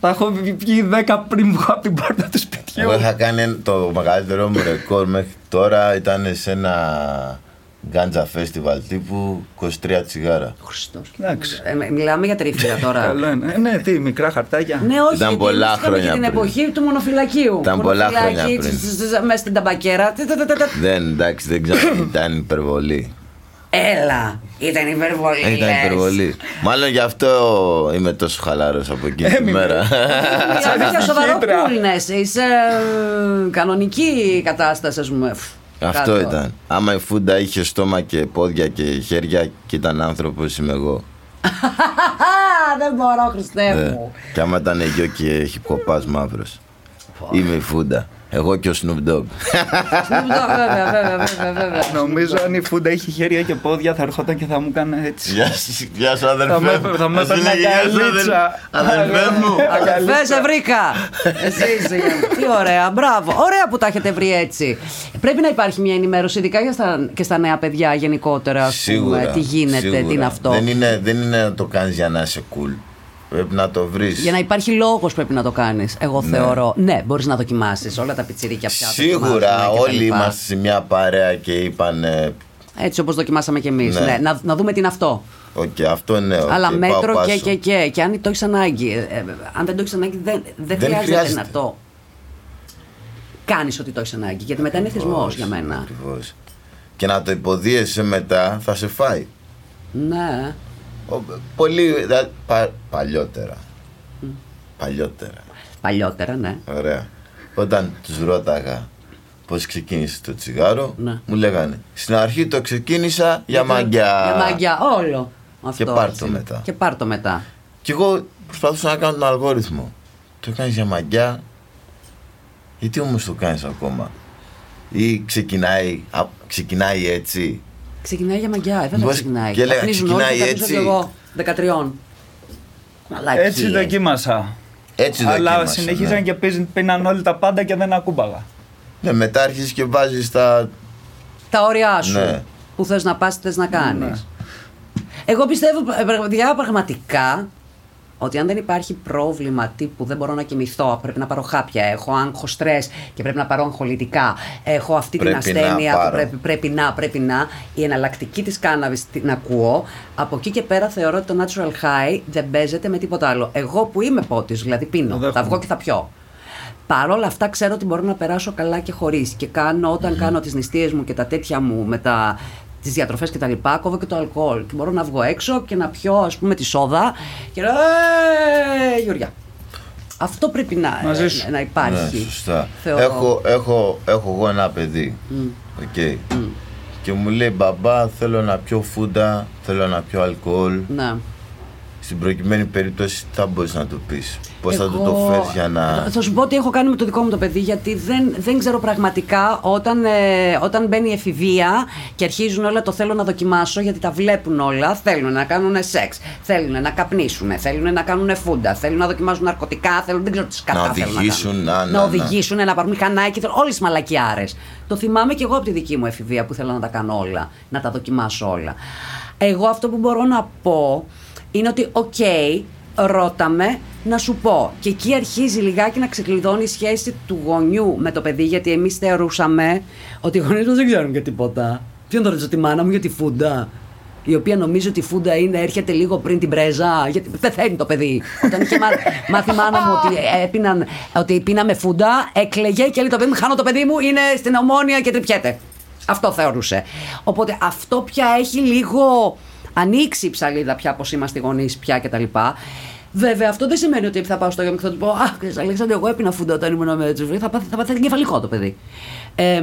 Speaker 3: θα έχω βγει 10 πριν βγω από την πόρτα του σπιτιού.
Speaker 2: Εγώ είχα κάνει το μεγαλύτερο μου ρεκόρ μέχρι τώρα ήταν σε ένα γκάντζα festival τύπου 23 τσιγάρα.
Speaker 1: Χριστός.
Speaker 3: Εντάξει.
Speaker 1: Ε, με- μιλάμε για τρίφυρα τώρα.
Speaker 3: Καλό είναι. Ε, ναι, τι, μικρά χαρτάκια.
Speaker 1: Ναι, όχι.
Speaker 2: Ήταν
Speaker 1: γιατί
Speaker 2: πολλά
Speaker 1: εμείς είχαμε
Speaker 2: χρόνια
Speaker 1: και την
Speaker 2: πριν.
Speaker 1: εποχή του μονοφυλακίου.
Speaker 2: Ήταν πολλά
Speaker 1: Μονοφυλάκι,
Speaker 2: χρόνια πριν.
Speaker 1: τσ, τσ, τσ, Μέσα στην ταμπακέρα. Τε, τε, τε, τε, τε.
Speaker 2: Δεν, εντάξει, δεν ξέρω, ήταν υπερβολή.
Speaker 1: Έλα, ήταν υπερβολή.
Speaker 2: Ε, Ήταν
Speaker 1: λες.
Speaker 2: υπερβολή. Μάλλον γι' αυτό είμαι τόσο χαλάρος από εκείνη τη
Speaker 3: Έμεινε.
Speaker 2: μέρα.
Speaker 1: Μιλάμε για σοβαρό
Speaker 3: Χύτρα.
Speaker 1: coolness. Είσαι ε, κανονική κατάσταση, ας πούμε. Φ,
Speaker 2: Αυτό
Speaker 1: κάτω.
Speaker 2: ήταν. Άμα η φούντα είχε στόμα και πόδια και χέρια και ήταν άνθρωπος, είμαι εγώ.
Speaker 1: Α, δεν μπορώ, Χριστέ
Speaker 2: Ναι.
Speaker 1: μου.
Speaker 2: Και άμα ήταν γιο και χιπκοπά μαύρος. Είμαι η φούντα. Εγώ και ο Snoop Dogg.
Speaker 1: Βέβαια, βέβαια, βέβαια, βέβαια, βέβαια.
Speaker 3: Νομίζω αν η φούντα έχει χέρια και πόδια θα ερχόταν και θα μου έκανε έτσι.
Speaker 2: Γεια σου, γεια σου
Speaker 3: Θα
Speaker 2: αδερφέ
Speaker 3: με-
Speaker 2: μου.
Speaker 3: θα με
Speaker 2: σου
Speaker 3: έπαιρνα
Speaker 2: λέγε, «Γεια σου,
Speaker 3: αγκαλίτσα».
Speaker 2: αδερ- Αδερφέ μου.
Speaker 1: Αδερφές, σε βρήκα! Εσύ είσαι. για- Τι ωραία, μπράβο. Ωραία που τα έχετε βρει έτσι. Πρέπει να υπάρχει μια ενημέρωση, ειδικά για στα, και στα νέα παιδιά γενικότερα. ας πούμε,
Speaker 2: Σίγουρα.
Speaker 1: τι γίνεται,
Speaker 2: σίγουρα.
Speaker 1: τι είναι αυτό.
Speaker 2: Δεν είναι, δεν είναι να το κάνεις για να είσαι cool. Πρέπει να το βρεις.
Speaker 1: Για να υπάρχει λόγος πρέπει να το κάνεις. Εγώ θεωρώ. Ναι, μπορείς να δοκιμάσεις όλα τα πιτσιρίκια πια.
Speaker 2: Σίγουρα
Speaker 1: δοκιμάζουμε και τα
Speaker 2: όλοι
Speaker 1: λοιπά.
Speaker 2: είμαστε σε μια παρέα και είπαν. ε,
Speaker 1: Έτσι όπως δοκιμάσαμε κι εμείς.
Speaker 2: Ναι.
Speaker 1: Ναι. Να, να δούμε τι είναι αυτό.
Speaker 2: Οκ, αυτό ναι. οκ,
Speaker 1: Αλλά
Speaker 2: πάω
Speaker 1: μέτρο και,
Speaker 2: πάσο.
Speaker 1: και, και. Και αν το έχεις ανάγκη. ε, ε, αν δεν το έχεις ανάγκη, δεν, δεν,
Speaker 2: Δεν
Speaker 1: χρειάζεται,
Speaker 2: χρειάζεται.
Speaker 1: να το κάνεις ότι το έχεις ανάγκη. Γιατί μετά είναι θεσμός για μένα.
Speaker 2: Ακριβώς. Και να το υποδίεσαι μετά θα σε φάει.
Speaker 1: Ναι.
Speaker 2: Ο- Πολύ. δα- πα- παλιότερα. Παλιότερα.
Speaker 1: Παλιότερα, ναι.
Speaker 2: Ωραία. Όταν τους ρώταγα πώς ξεκίνησε το τσιγάρο,
Speaker 1: Ναι.
Speaker 2: μου λέγανε στην αρχή το ξεκίνησα για μαγκιά.
Speaker 1: Για μαγκιά, όλο. Αυτό,
Speaker 2: Και πάρ' το
Speaker 1: έτσι.
Speaker 2: μετά.
Speaker 1: Και πάρ' το μετά.
Speaker 2: Και εγώ προσπαθούσα να κάνω τον αλγόριθμο. Το κάνεις για μαγκιά, γιατί όμως το κάνεις ακόμα; Ή ξεκινάει, α, ξεκινάει έτσι;
Speaker 1: Ξεκινάει για μαγκιά, ε, βέβαια
Speaker 2: Πώς-
Speaker 1: ξεκινάει.
Speaker 2: και έλεγα,
Speaker 1: Καπνίζουν όλοι
Speaker 2: ξεκινάει
Speaker 1: και καπνίζω
Speaker 2: έτσι.
Speaker 1: κι εγώ, 13. Μαλακίες.
Speaker 3: Έτσι δοκίμασα.
Speaker 2: Έτσι
Speaker 3: Αλλά
Speaker 2: δοκίμασα,
Speaker 3: συνεχίζαν
Speaker 2: ναι.
Speaker 3: και πίζ- πίναν όλοι τα πάντα και δεν ακούμπαγα.
Speaker 2: Ναι, μετά αρχίζεις και βάζεις τα...
Speaker 1: Τα όρια σου.
Speaker 2: Ναι.
Speaker 1: Που θες να πας, τι θες να κάνεις.
Speaker 3: Ναι.
Speaker 1: Εγώ πιστεύω ε, πραγματικά, πραγματικά ότι αν δεν υπάρχει πρόβλημα τύπου δεν μπορώ να κοιμηθώ, πρέπει να πάρω χάπια, έχω άγχος στρες και πρέπει να πάρω αγχολητικά, έχω αυτή
Speaker 2: Πρέπει
Speaker 1: την
Speaker 2: να
Speaker 1: ασθένεια που
Speaker 2: πάρω.
Speaker 1: πρέπει, πρέπει να, πρέπει να, η εναλλακτική της κάναβης την ακούω, από εκεί και πέρα θεωρώ ότι το natural high δεν παίζεται με τίποτα άλλο. Εγώ που είμαι πότης, δηλαδή
Speaker 3: Το
Speaker 1: πίνω,
Speaker 3: δέχομαι.
Speaker 1: θα βγω και θα πιω. Παρ' όλα αυτά ξέρω ότι μπορώ να περάσω καλά και χωρίς. Και κάνω, όταν κάνω τις νηστείες μου και τα τέτοια μου με τα, τις διατροφές και τα λοιπά, κόβω και το αλκοόλ. Και μπορώ να βγω έξω και να πιω ας πούμε τη σόδα και να «Ε, Γιουριά. Αυτό πρέπει να,
Speaker 3: Μαζί σου.
Speaker 1: να υπάρχει.
Speaker 2: Ναι, σωστά.
Speaker 1: Θεωρώ.
Speaker 2: Έχω, έχω, έχω εγώ ένα παιδί. Οκ. Και μου λέει μπαμπά θέλω να πιω φούντα, θέλω να πιω αλκοόλ.
Speaker 1: Ναι.
Speaker 2: Στην προκειμένη περίπτωση τι θα μπορείς να το πεις. Πώς θα του
Speaker 1: Εγώ-
Speaker 2: το φέρεις για να...
Speaker 1: Θα σου πω τι έχω κάνει με το δικό μου το παιδί, γιατί δεν, δεν ξέρω πραγματικά όταν, ε, όταν μπαίνει η εφηβεία και αρχίζουν όλα το θέλω να δοκιμάσω, γιατί τα βλέπουν όλα. Θέλουν να κάνουν σεξ, θέλουν να καπνίσουν, θέλουν να κάνουν φούντα, θέλουν να δοκιμάζουν ναρκωτικά, θέλουν, δεν ξέρω τι σκατά
Speaker 2: Να
Speaker 1: θέλουν
Speaker 2: οδηγήσουν,
Speaker 1: κάνουν.
Speaker 2: να, να,
Speaker 1: να
Speaker 2: να.
Speaker 1: οδηγήσουν, να πάρουν μηχανάκι, όλες τις μαλακίες. Το θυμάμαι και εγώ από τη δική μου εφηβεία που θέλω να τα κάνω όλα, να τα δοκιμάσω όλα. Εγώ αυτό που μπορώ να πω είναι ότι, οκ, ρώτα με να σου πω. Και εκεί αρχίζει λιγάκι να ξεκλειδώνει η σχέση του γονιού με το παιδί, γιατί εμείς θεωρούσαμε ότι οι γονείς μας δεν ξέρουν και τίποτα. Ποιον θα ρωτήσω τη μάνα μου για τη φούντα. Η οποία νομίζει ότι η φούντα είναι, έρχεται λίγο πριν την πρέζα. Γιατί πεθαίνει το παιδί. Όταν είχε μά- μάθει η μάνα μου ότι, έπιναν, ότι πίναμε φούντα, έκλαιγε και λέει το παιδί μου: Χάνω το παιδί μου, είναι στην ομόνια και τρυπιέται. Αυτό θεωρούσε. Οπότε αυτό πια έχει λίγο ανοίξει η ψαλίδα πια πώς είμαστε γονείς πια κτλ. Βέβαια, αυτό δεν σημαίνει ότι θα πάω στο γιο μου και θα του πω Αχ, ξέρεις, Αλέξανδρο, εγώ έπεινα φούντα όταν ήμουν με τη ζωή. Θα πάθει, θα πάθει εγκεφαλικό το παιδί. Ε,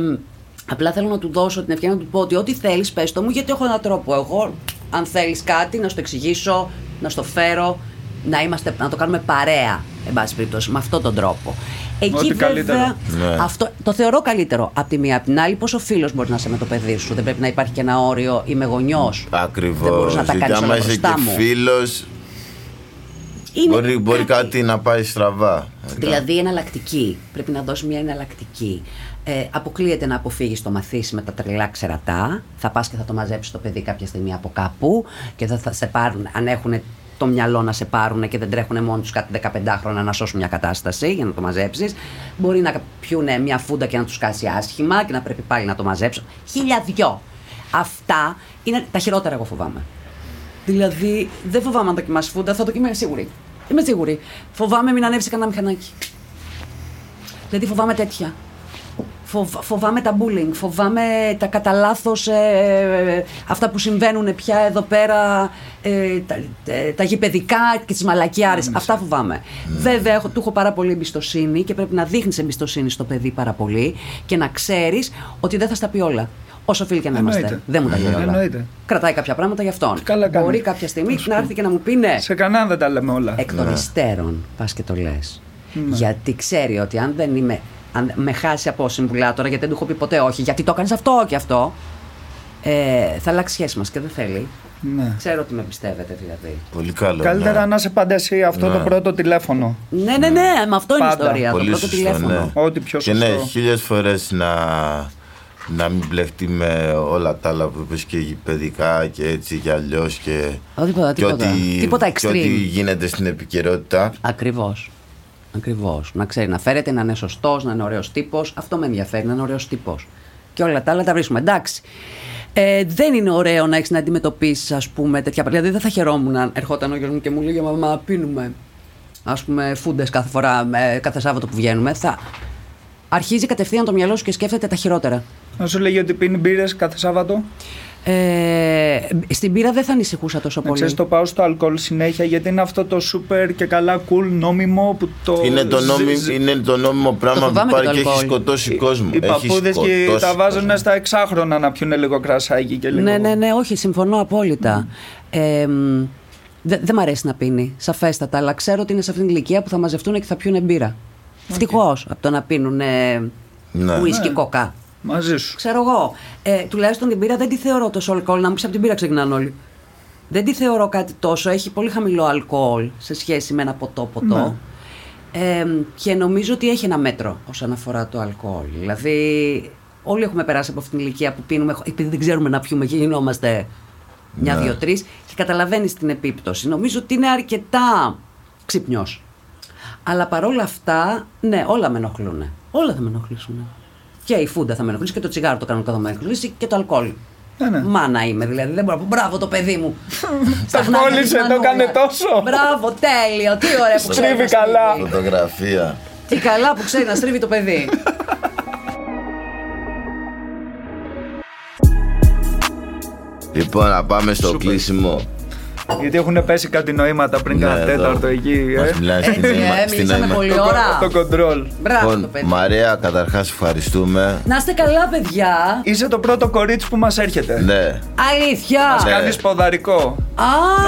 Speaker 1: απλά θέλω να του δώσω την ευκαιρία να του πω ότι ό,τι θέλεις, πες το μου, γιατί έχω έναν τρόπο. Εγώ, αν θέλεις κάτι, να σου το εξηγήσω, να στο φέρω, να, είμαστε, να το κάνουμε παρέα, εν πάση περιπτώσει, με αυτόν τον τρόπο. Εκεί
Speaker 3: Ό,τι
Speaker 1: βέβαια,
Speaker 3: καλύτερο.
Speaker 2: Ναι.
Speaker 1: αυτό το θεωρώ καλύτερο. Απ' τη μία, απ' την άλλη, πόσο φίλος μπορείς να είσαι με το παιδί σου; Δεν πρέπει να υπάρχει και ένα όριο. Είμαι γονιός. Δεν
Speaker 2: Ακριβώς.
Speaker 1: μπορείς να τα
Speaker 2: Γιατί
Speaker 1: κάνεις
Speaker 2: άμα
Speaker 1: όλα
Speaker 2: είσαι
Speaker 1: μπροστά
Speaker 2: και
Speaker 1: μου.
Speaker 2: φίλος,
Speaker 1: Είναι
Speaker 2: μπορεί, μπορεί κάτι να πάει στραβά.
Speaker 1: Δηλαδή εναλλακτική. Πρέπει να δώσεις μια εναλλακτική. Ε, αποκλείεται να αποφύγεις το μαθήσεις με τα τρελά ξερατά. Θα πας και θα το μαζέψεις το παιδί κάποια στιγμή από κάπου και θα, θα σε πάρουν, αν έχουν το μυαλό να σε πάρουν και δεν τρέχουν μόνοι τους κάτι 15 χρόνια να σώσουν μια κατάσταση για να το μαζέψεις. Μπορεί να πιούνε μια φούντα και να τους κάσει άσχημα και να πρέπει πάλι να το μαζέψουν. Χιλιαδιό. Αυτά είναι τα χειρότερα, εγώ φοβάμαι. Δηλαδή, δεν φοβάμαι να δοκιμάσει φούντα, θα δοκιμάσει σίγουρη. Είμαι σίγουρη. Φοβάμαι μην ανέβει σε κανένα μηχανάκι. Δηλαδή, φοβάμαι τέτοια. Φοβ- φοβάμαι τα bullying, φοβάμαι τα κατά λάθος αυτά που συμβαίνουν πια εδώ πέρα, ε, τα, ε, τα γηπαιδικά και τις μαλακιάρες. Αυτά φοβάμαι. Βέβαια, έχω, του έχω πάρα πολύ εμπιστοσύνη και πρέπει να δείχνεις εμπιστοσύνη στο παιδί πάρα πολύ και να ξέρεις ότι δεν θα στα πει όλα. Όσο φίλοι και να είμαστε.
Speaker 3: Εννοείται.
Speaker 1: Δεν μου τα λέει όλα.
Speaker 3: Εννοείται.
Speaker 1: Κρατάει κάποια πράγματα γι' αυτόν.
Speaker 3: Καλά κάνει.
Speaker 1: Μπορεί κάποια στιγμή να έρθει και να μου πει ναι.
Speaker 3: Σε κανέναν δεν τα λέμε όλα.
Speaker 1: Εκ των υστέρων πας και το λες. Γιατί ξέρει ότι αν δεν είμαι. Αν με χάσει από συμβουλάτορα, γιατί δεν του έχω πει ποτέ όχι, γιατί το έκανες αυτό και αυτό. Ε, θα αλλάξει σχέση μας και δεν θέλει.
Speaker 3: Ναι.
Speaker 1: Ξέρω ότι με πιστεύετε δηλαδή.
Speaker 2: Πολύ καλό.
Speaker 3: Καλύτερα
Speaker 2: ναι.
Speaker 3: να είσαι πάντα εσύ αυτό το
Speaker 2: Ναι.
Speaker 3: πρώτο τηλέφωνο.
Speaker 1: Ναι, ναι, ναι, με αυτό είναι η
Speaker 3: Πάντα.
Speaker 1: ιστορία.
Speaker 2: Πολύ
Speaker 1: το πρώτο
Speaker 2: σωστό,
Speaker 1: τηλέφωνο.
Speaker 2: ναι.
Speaker 3: Ό,τι πιο
Speaker 2: Και ναι,
Speaker 3: σωστό.
Speaker 2: χίλιες φορές να, να μην μπλεχτεί με όλα τα άλλα που είπες και παιδικά και έτσι και αλλιώς και,
Speaker 1: Ω, τίποτα,
Speaker 2: και,
Speaker 1: τίποτα.
Speaker 2: ό,τι,
Speaker 1: Τίποτα
Speaker 2: και ό,τι
Speaker 1: extreme.
Speaker 2: γίνεται στην επικαιρότητα.
Speaker 1: Ακριβώς. Ακριβώς. Να ξέρει να φέρεται, να είναι σωστός, να είναι ωραίος τύπος. Αυτό με ενδιαφέρει, να είναι ωραίος τύπος. Και όλα τα άλλα τα βρίσκουμε. Εντάξει. Ε, δεν είναι ωραίο να έχεις να αντιμετωπίσεις, ας πούμε, τέτοια πράγματα. Δηλαδή, δεν θα χαιρόμουν αν ερχόταν ο γιος μου και μου λέγε Μαμά, πίνουμε. Α πούμε, φούντες κάθε φορά, ε, κάθε Σάββατο που βγαίνουμε. Θα... αρχίζει κατευθείαν το μυαλό σου και σκέφτεται τα χειρότερα.
Speaker 3: Να σου λέγει ότι πίνει μπύρες κάθε Σάββατο;
Speaker 1: Ε, στην πύρα δεν θα ανησυχούσα τόσο
Speaker 3: Να
Speaker 1: πολύ.
Speaker 3: ξέρεις, το πάω στο αλκοόλ συνέχεια γιατί είναι αυτό το super και καλά cool νόμιμο που το.
Speaker 2: Είναι το,
Speaker 3: ζ-
Speaker 2: νόμι,
Speaker 3: ζ-
Speaker 2: είναι το νόμιμο πράγμα που
Speaker 1: φοβάμαι
Speaker 2: υπάρχει
Speaker 1: και
Speaker 2: και
Speaker 1: το
Speaker 2: έχεις
Speaker 1: αλκοόλ.
Speaker 2: σκοτώσει κόσμο.
Speaker 3: Οι
Speaker 2: Έχεις
Speaker 3: παππούδες και
Speaker 2: σκοτώσει
Speaker 3: τα βάζουν
Speaker 2: κόσμο.
Speaker 3: στα εξάχρονα να πιούν λίγο κρασάκι και λίγο.
Speaker 1: Ναι, ναι, ναι, όχι, συμφωνώ απόλυτα. Ε, μ, δεν δεν μ' αρέσει να πίνει, σαφέστατα, αλλά ξέρω ότι είναι σε αυτήν την ηλικία που θα μαζευτούν και θα πιούν μπύρα. Ευτυχώς από το να πίνουν ε,
Speaker 2: Ναι.
Speaker 1: ουίσκι
Speaker 3: Ναι.
Speaker 1: κοκά.
Speaker 3: Μαζί σου.
Speaker 1: Ξέρω εγώ. Ε, τουλάχιστον την πύρα δεν τη θεωρώ τόσο αλκοόλ. Να μου πεις από την πύρα ξεκινάνε όλοι. Δεν τη θεωρώ κάτι τόσο. Έχει πολύ χαμηλό αλκοόλ σε σχέση με ένα ποτό-ποτό. Ε, και νομίζω ότι έχει ένα μέτρο όσον αφορά το αλκοόλ. Δηλαδή, όλοι έχουμε περάσει από αυτήν την ηλικία που πίνουμε, επειδή δεν ξέρουμε να πιούμε και γινόμαστε μια, δύο, τρεις και καταλαβαίνεις την επίπτωση. Νομίζω ότι είναι αρκετά ξυπνιό. Αλλά παρόλα αυτά, ναι, όλα με ενοχλούν. Όλα θα με ενοχλήσουν. Και η φούντα θα με ενοχλήσει και το τσιγάρο το κανονικό θα με ενοχλήσει και το αλκοόλ.
Speaker 3: Ναι, ναι.
Speaker 1: Μάνα είμαι δηλαδή. Δεν μπορώ να πω μπράβο το παιδί μου.
Speaker 3: Τα κόλλησε, το έκανε τόσο.
Speaker 1: Μπράβο, τέλειο. Τι ωραία που ξέρεις.
Speaker 3: Στρίβει
Speaker 1: να στρίβει.
Speaker 3: καλά.
Speaker 2: Φωτογραφία;
Speaker 1: Τι καλά που ξέρει να στρίβει το παιδί.
Speaker 2: Λοιπόν, να πάμε στο
Speaker 3: Σούπερ.
Speaker 2: κλείσιμο.
Speaker 3: Γιατί έχουν πέσει κάτι νοήματα πριν
Speaker 2: Ναι,
Speaker 3: κάνα
Speaker 2: εδώ.
Speaker 3: τέταρτο εκεί.
Speaker 2: Μας
Speaker 3: Ε.
Speaker 2: μιλάει στην
Speaker 1: Έτσι,
Speaker 2: νοήμα-
Speaker 1: ε,
Speaker 2: στην
Speaker 1: μιλήσαμε
Speaker 2: νοήμα-
Speaker 1: πολύ
Speaker 3: Το,
Speaker 1: ώρα.
Speaker 3: το κοντρόλ.
Speaker 1: Μπράβο το
Speaker 2: Λοιπόν,
Speaker 1: παιδί.
Speaker 2: Μαρία, καταρχάς ευχαριστούμε.
Speaker 1: Να είστε καλά, παιδιά.
Speaker 3: Είσαι το πρώτο κορίτσι που μας έρχεται.
Speaker 2: Ναι.
Speaker 1: Αλήθεια.
Speaker 2: Ναι.
Speaker 3: Κάνεις ποδαρικό.
Speaker 1: Α,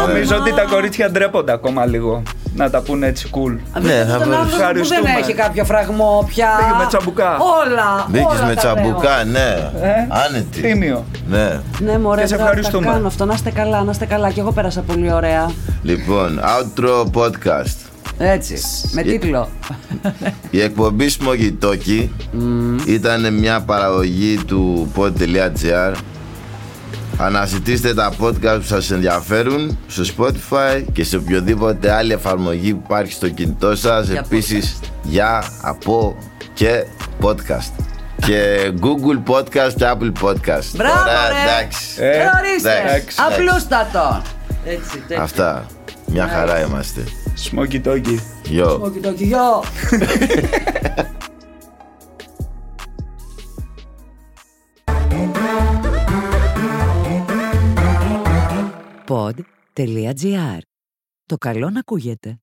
Speaker 3: Νομίζω
Speaker 1: μα.
Speaker 3: ότι τα κορίτσια ντρέπονται ακόμα λίγο. Να τα πούνε έτσι cool.
Speaker 1: Βρείτε
Speaker 2: Ναι, θα
Speaker 1: τον
Speaker 2: βρω-
Speaker 1: άνθρωπο που δεν
Speaker 3: Ευχαριστούμε.
Speaker 1: έχει κάποιο φραγμό πια.
Speaker 3: Μπήκες με τσαμπουκά.
Speaker 1: Όλα.
Speaker 2: Μπήκες
Speaker 1: όλα
Speaker 2: με
Speaker 1: τα
Speaker 2: τσαμπουκά, ναι.
Speaker 3: Ε,
Speaker 2: Άνετη.
Speaker 3: Τίμιο.
Speaker 2: Ναι.
Speaker 1: λέω. Ναι, μωρέ,
Speaker 3: Και σε
Speaker 1: τώρα
Speaker 3: ευχαριστούμε.
Speaker 1: Τα κάνω αυτό. Να είστε καλά, να είστε καλά. Και εγώ πέρασα πολύ ωραία.
Speaker 2: Λοιπόν, outro podcast.
Speaker 1: Έτσι. Με τίτλο.
Speaker 2: Η εκπομπή Smoky Talky ήταν μια παραγωγή του pod.gr Αναζητήστε τα podcast που σας ενδιαφέρουν στο Spotify και σε οποιοδήποτε άλλη εφαρμογή που υπάρχει στο κινητό σας
Speaker 1: Για
Speaker 2: Επίσης για, από και podcast Και Google Podcast και Apple Podcast
Speaker 1: Μπράβο,
Speaker 2: Ωραία,
Speaker 1: ρε.
Speaker 2: εντάξει
Speaker 3: Ε,
Speaker 1: Ορίστε.
Speaker 2: εντάξει,
Speaker 1: Απλούστατο. Έτσι, τέτοιο.
Speaker 2: Αυτά Μια χαρά είμαστε
Speaker 3: Σμόκι τόκι.
Speaker 2: Γιο
Speaker 1: Όχι, το γιο.
Speaker 4: Pod.gr. Το καλό να ακούγεται.